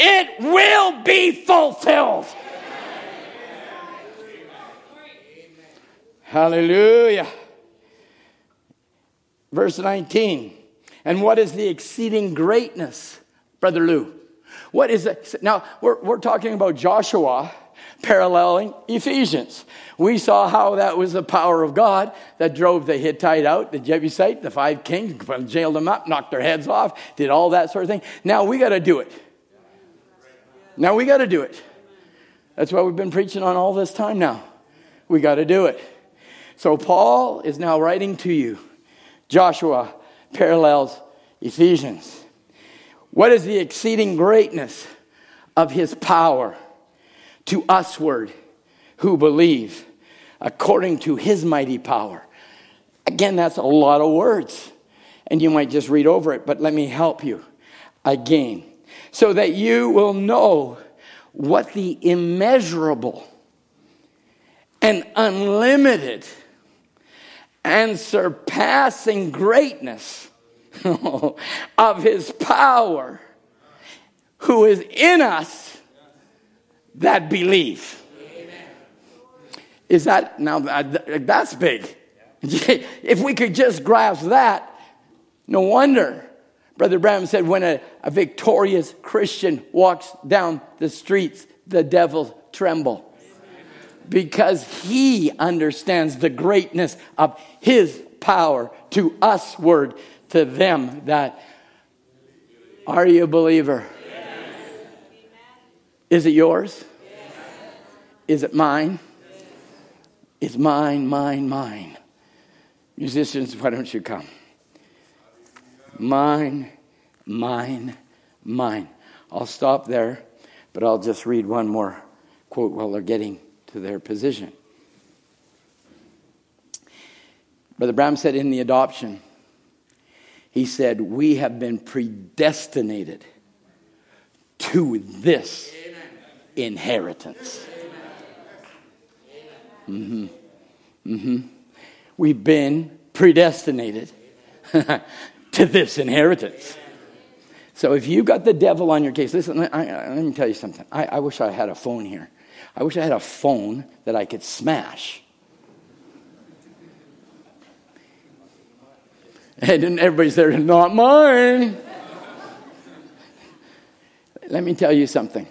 S1: It will be fulfilled. Hallelujah. Verse 19. And what is the exceeding greatness, Brother Lou? What is it? Now, we're, we're talking about Joshua paralleling Ephesians. We saw how that was the power of God that drove the Hittite out, the Jebusite, the five kings, jailed them up, knocked their heads off, did all that sort of thing. Now we got to do it. Now we got to do it. That's what we've been preaching on all this time now. We got to do it. So Paul is now writing to you. Joshua parallels Ephesians. What is the exceeding greatness of his power to usward who believe according to his mighty power? Again, that's a lot of words. And you might just read over it, but let me help you again. So that you will know what the immeasurable and unlimited and surpassing greatness of his power who is in us that believe. Is that now that's big? if we could just grasp that, no wonder Brother Branham said when a, a victorious Christian walks down the streets, the devils tremble because he understands the greatness of his power to usward to them that are you a believer yes. is it yours yes. is it mine yes. it's mine mine mine musicians why don't you come mine mine mine i'll stop there but i'll just read one more quote while they're getting to their position. Brother Branham said in the adoption, he said, We have been predestinated to this inheritance. Mm-hmm. Mm-hmm. We've been predestinated to this inheritance. So if you've got the devil on your case, listen, I, I, let me tell you something. I, I wish I had a phone here. I wish I had a phone that I could smash. And everybody's there, not mine. Let me tell you something.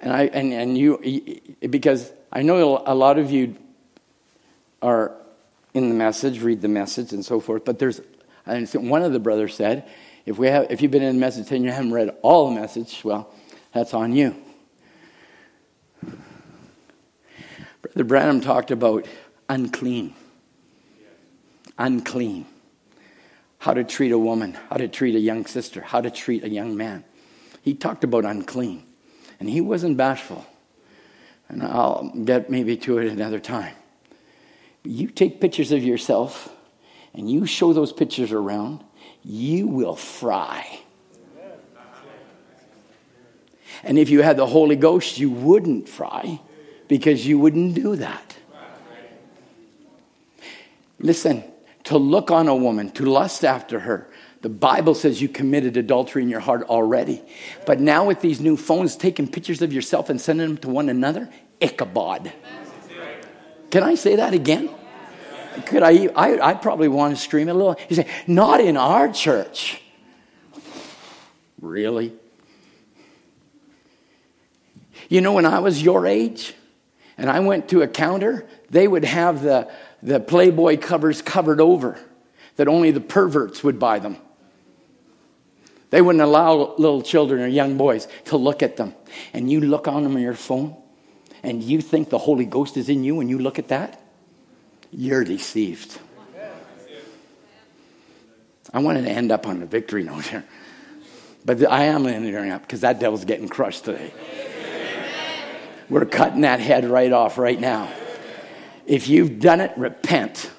S1: And I and, and you because I know a lot of you are in the message, read the message and so forth, but there's one of the brothers said, if we have if you've been in the message and you haven't read all the message, well, that's on you. Brother Branham talked about unclean. Unclean. How to treat a woman, how to treat a young sister, how to treat a young man. He talked about unclean. And he wasn't bashful. And I'll get maybe to it another time. You take pictures of yourself and you show those pictures around, you will fry. And if you had the Holy Ghost, you wouldn't fry because you wouldn't do that. Listen, to look on a woman, to lust after her, the Bible says you committed adultery in your heart already. But now with these new phones, taking pictures of yourself and sending them to one another, Ichabod. Can I say that again? Could I, I, I probably want to scream a little. You say, not in our church. Really? You know, when I was your age, and I went to a counter, they would have the, the Playboy covers covered over, that only the perverts would buy them. They wouldn't allow little children or young boys to look at them. And you look on them on your phone, and you think the Holy Ghost is in you, and you look at that, you're deceived. I wanted to end up on a victory note here. But I am ending up because that devil's getting crushed today. We're cutting that head right off right now. If you've done it, repent.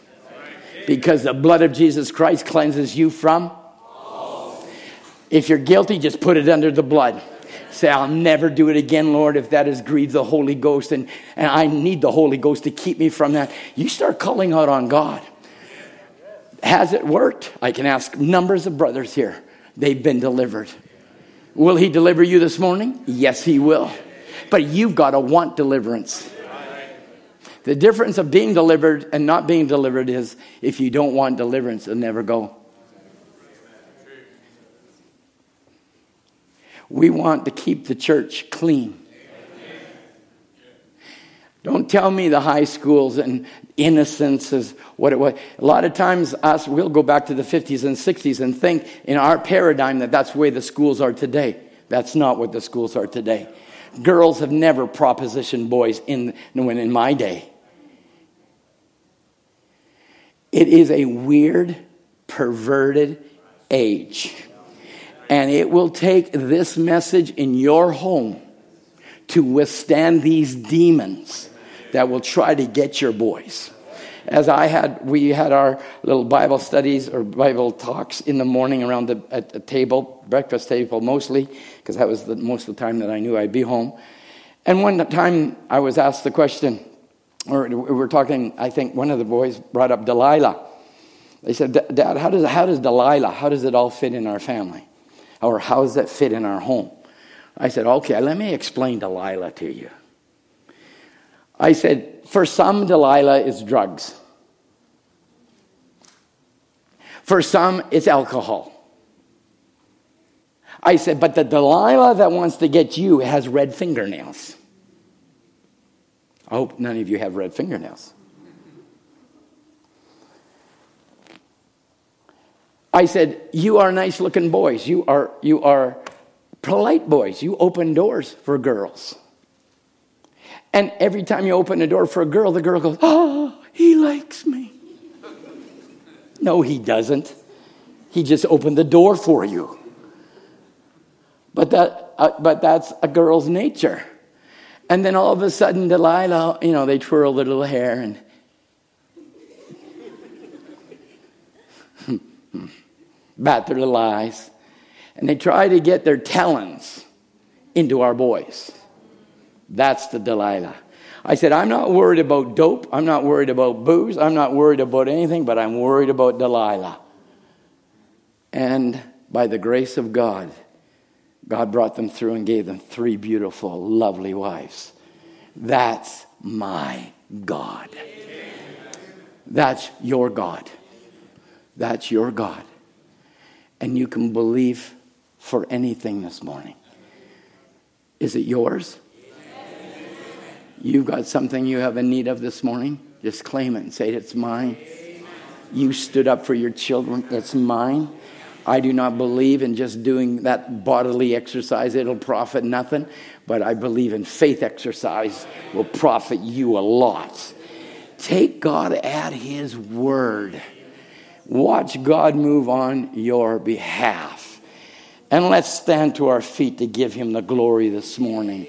S1: Because the blood of Jesus Christ cleanses you from. If you're guilty, just put it under the blood. Say, I'll never do it again, Lord, if that has grieved the Holy Ghost. And, and I need the Holy Ghost to keep me from that. You start calling out on God. Has it worked? I can ask numbers of brothers here. They've been delivered. Will He deliver you this morning? Yes, He will. But you've got to want deliverance. The difference of being delivered and not being delivered is if you don't want deliverance, it'll never go. We want to keep the church clean. Don't tell me the high schools and innocence is what it was. A lot of times, us, we'll go back to the 50s and 60s and think in our paradigm that that's the way the schools are today. That's not what the schools are today. Girls have never propositioned boys in, when in my day. It is a weird, perverted age. And it will take this message in your home to withstand these demons that will try to get your boys. As I had, we had our little Bible studies or Bible talks in the morning around the at a table, breakfast table mostly, because that was the, most of the time that I knew I'd be home. And one time I was asked the question, or we were talking, I think one of the boys brought up Delilah. They said, Dad, how does, how does Delilah, how does it all fit in our family? Or how does that fit in our home? I said, okay, let me explain Delilah to you. I said, for some, Delilah is drugs. For some, it's alcohol. I said, but the Delilah that wants to get you has red fingernails. I hope none of you have red fingernails. I said, You are nice looking boys. You are, you are polite boys. You open doors for girls. And every time you open a door for a girl, the girl goes, Oh, he likes me. no, he doesn't. He just opened the door for you. But, that, uh, but that's a girl's nature. And then all of a sudden, Delilah, you know, they twirl their little hair and. bat their little eyes. And they try to get their talons into our boys. That's the Delilah. I said, I'm not worried about dope. I'm not worried about booze. I'm not worried about anything, but I'm worried about Delilah. And by the grace of God, God brought them through and gave them three beautiful, lovely wives. That's my God. That's your God. That's your God. And you can believe for anything this morning. Is it yours? You've got something you have a need of this morning? Just claim it and say, It's mine. You stood up for your children. It's mine. I do not believe in just doing that bodily exercise, it'll profit nothing. But I believe in faith exercise will profit you a lot. Take God at His word. Watch God move on your behalf. And let's stand to our feet to give Him the glory this morning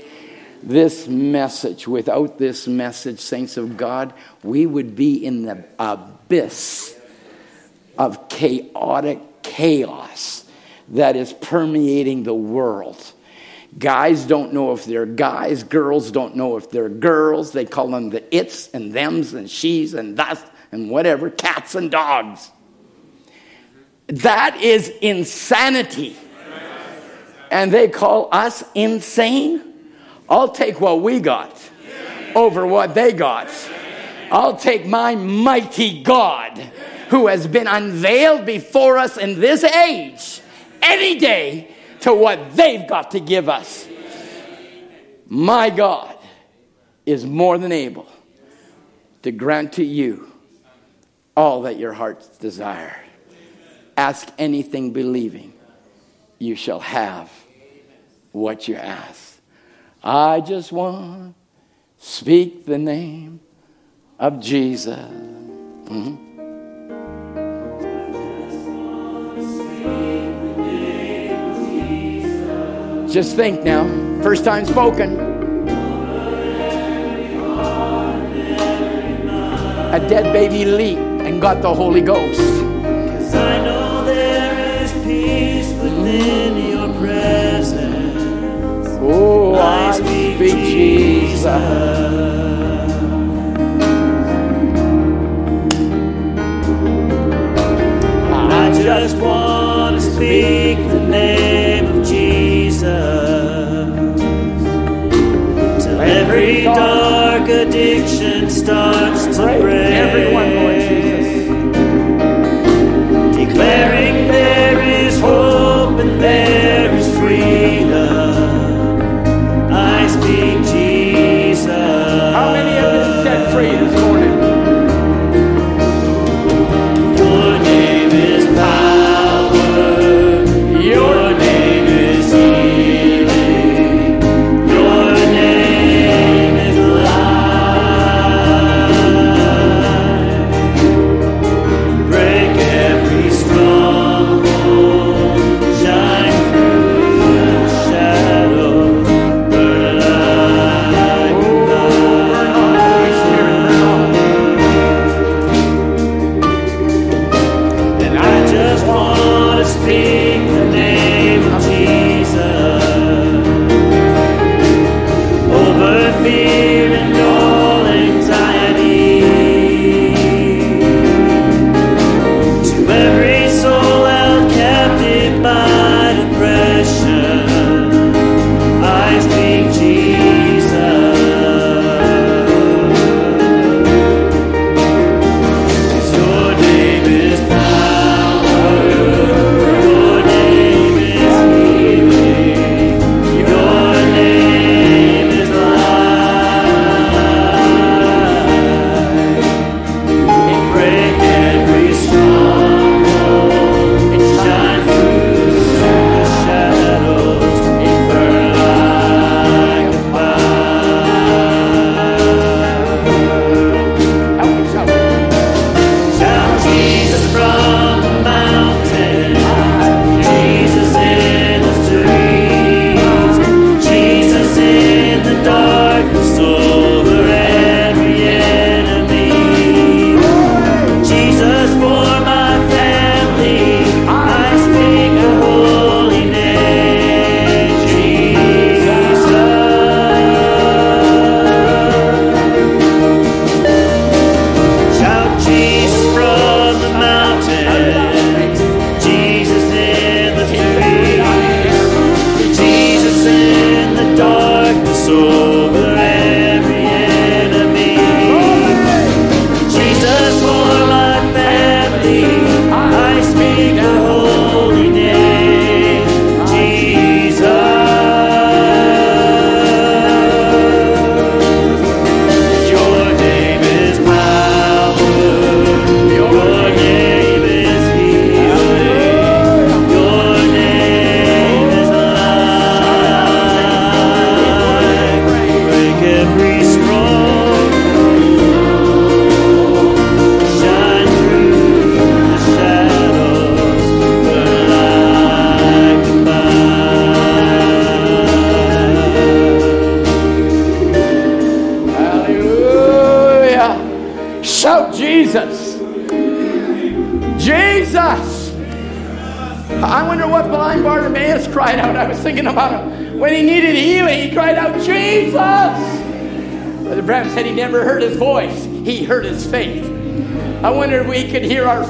S1: this message, without this message, saints of God, we would be in the abyss of chaotic chaos that is permeating the world. Guys don't know if they're guys, girls don't know if they're girls. They call them the its and thems and she's and that's and whatever, cats and dogs. That is insanity. And they call us insane. I'll take what we got over what they got. I'll take my mighty God who has been unveiled before us in this age any day to what they've got to give us. My God is more than able to grant to you
S5: all that your hearts desire. Ask anything believing, you shall have what you ask. I just want to speak the name of Jesus. Mm-hmm. Just think now. First time spoken. A dead baby leaped and got the Holy Ghost. Oh, I
S1: speak
S5: Jesus.
S1: I just want to speak the name of Jesus till every dark addiction starts to break.
S5: Everyone. praise.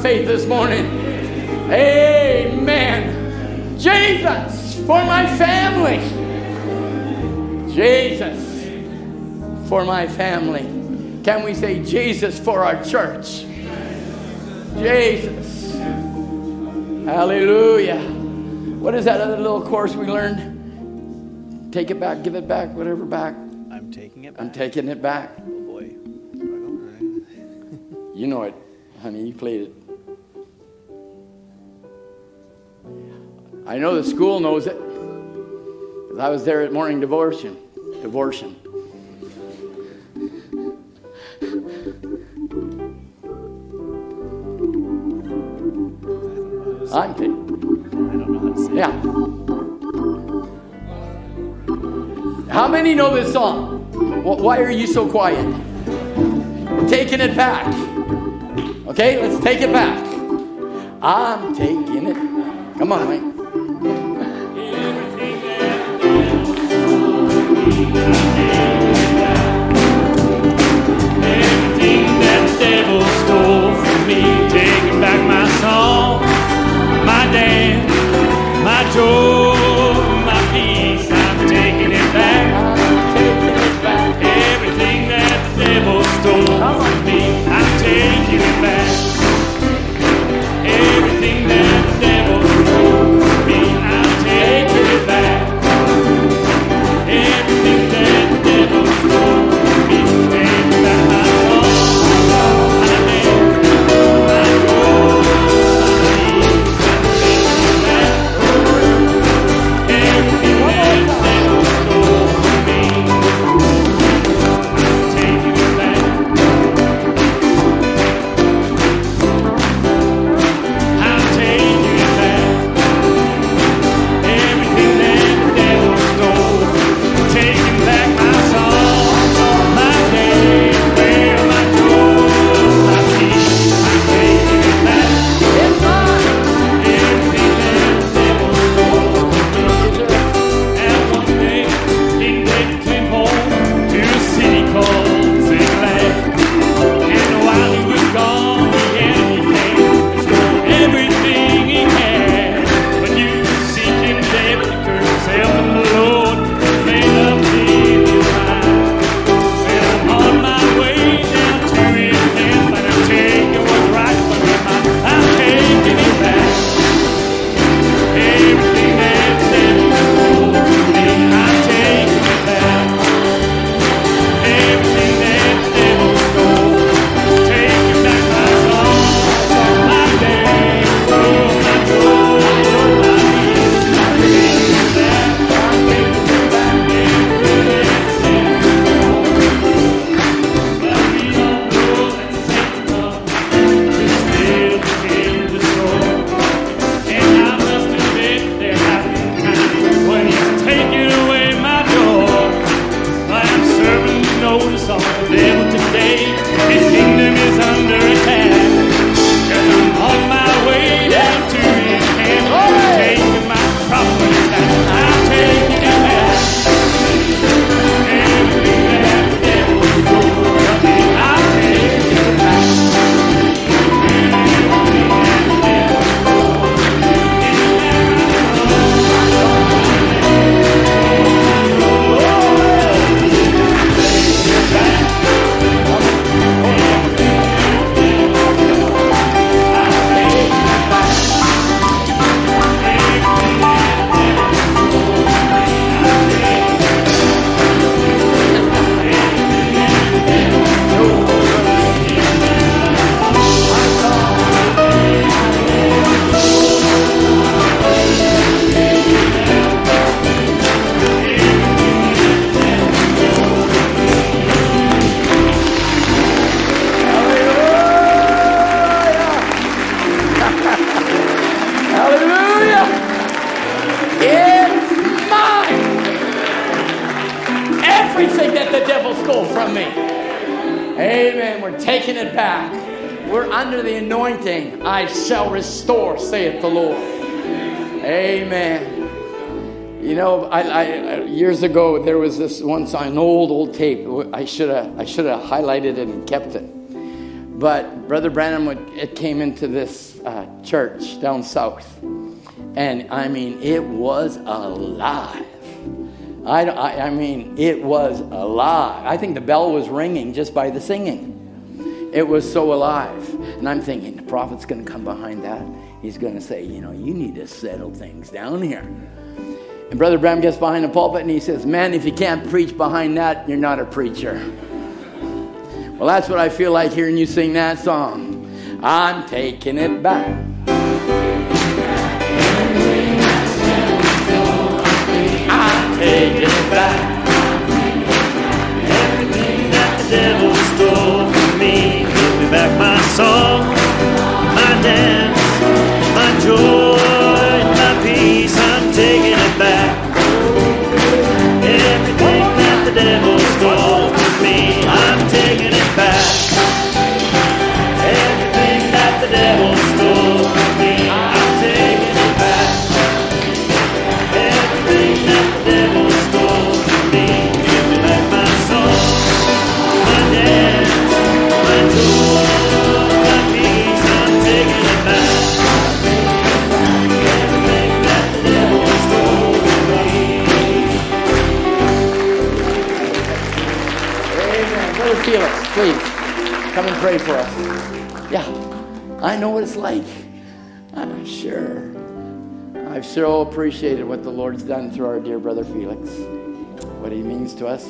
S5: faith this morning. Amen. Jesus for my family. Jesus for my family. Can we say Jesus for our church? Jesus. Hallelujah. What is that other little course we learned? Take it back, give it back, whatever back.
S6: I'm taking it back.
S5: I'm taking it back.
S2: The school knows it. Because I was there at morning devotion. Devotion. I'm kidding. Yeah. How many know this song? Why are you so quiet? taking it back. Okay, let's take it back. I'm taking it. Come on, Mike. Ago there was this once song, an old, old tape. I should have, I should have highlighted it and kept it. But Brother Branham, would, it came into this uh, church down south, and I mean, it was alive. I, I, I mean, it was alive. I think the bell was ringing just by the singing. It was so alive. And I'm thinking, the prophet's going to come behind that. He's going to say, you know, you need to settle things down here. And Brother Branham gets behind the pulpit and he says, man, if you can't preach behind that, you're not a preacher. Well, that's what I feel like hearing you sing that song.
S5: I'm taking it back.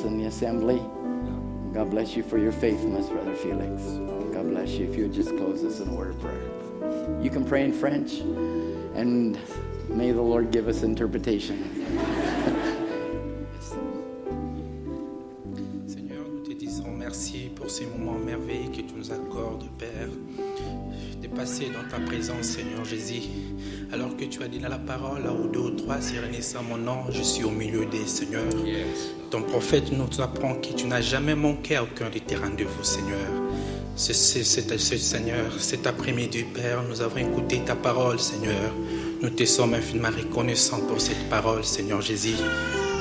S5: Us in the assembly. God bless you for your faithfulness, brother Felix. God bless you. If you would just close us in a word of prayer. You can pray in French, and may the Lord give us interpretation.
S7: Seigneur, nous te disons merci pour ces moments merveilleux que tu nous accordes, Père. De passer dans ta présence, Seigneur Jésus. Alors que tu as dit dans la parole, là où deux ou trois se réunissent en mon nom, je suis au milieu des Seigneurs. Ton prophète nous apprend que tu n'as jamais manqué à aucun de tes rendez-vous, Seigneur. C'est, Seigneur, cet après-midi, Père, nous avons écouté ta parole, Seigneur. Nous te sommes infiniment reconnaissants pour cette parole, Seigneur Jésus.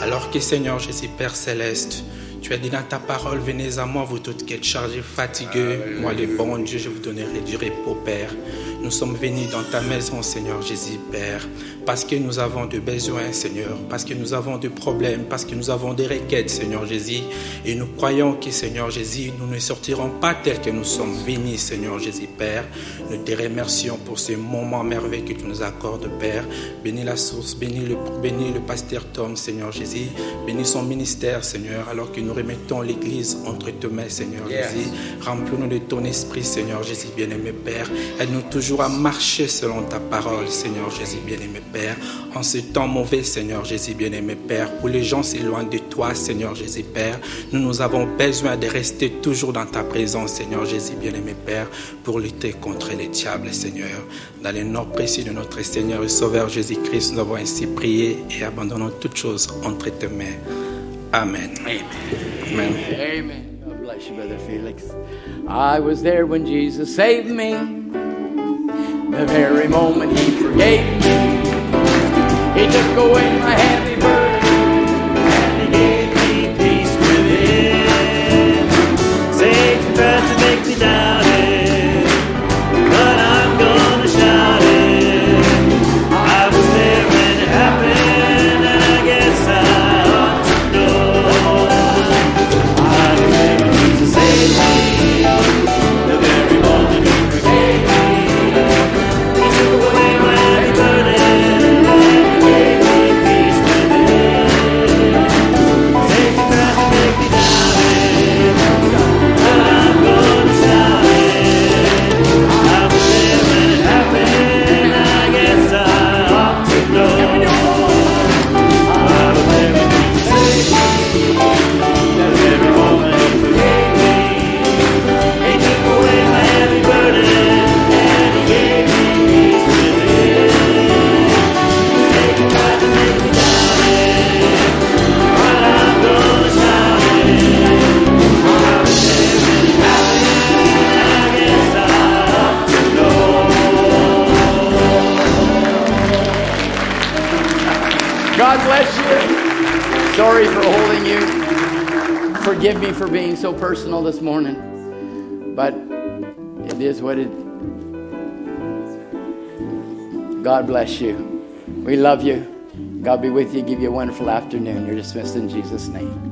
S7: Alors que, Seigneur Jésus, Père céleste, tu as dit dans ta parole, venez à moi, vous toutes qui êtes chargés, fatigués. Moi, le bon Dieu, je vous donnerai du repos, Père. Nous sommes venus dans ta maison, Seigneur Jésus, Père, parce que nous avons des besoins, Seigneur, parce que nous avons des problèmes, parce que nous avons des requêtes, Seigneur Jésus. Et nous croyons que, Seigneur Jésus, nous ne sortirons pas tels que nous sommes venus, Seigneur Jésus, Père. Nous te remercions pour ces moments merveilleux que tu nous accordes, Père. Bénis la source, bénis le, bénis le pasteur Tom, Seigneur Jésus. Bénis son ministère, Seigneur, alors que nous remettons l'Église entre tes mains, Seigneur Jésus. Remplis-nous de ton esprit, Seigneur Jésus, bien-aimé Père. Aide-nous toujours à marcher selon ta parole, Seigneur Jésus, bien-aimé Père. En ce temps mauvais, Seigneur Jésus, bien-aimé Père, où les gens s'éloignent de toi, Seigneur Jésus, Père, nous, nous avons besoin de rester toujours dans ta présence, Seigneur Jésus, bien-aimé Père, pour lutter contre les diables, Seigneur. Dans le nom précieux de notre Seigneur et Sauveur Jésus-Christ, nous avons ainsi prié et abandonnons toutes choses entre tes mains. Amen. Amen.
S5: Amen. God bless you, Brother Felix. I was there when Jesus saved me. The very moment He forgave me, He took away my heavy Sorry for holding you. Forgive me for being so personal this morning. But it is what it God bless you. We love you. God be with you. Give you a wonderful afternoon. You're dismissed in Jesus' name.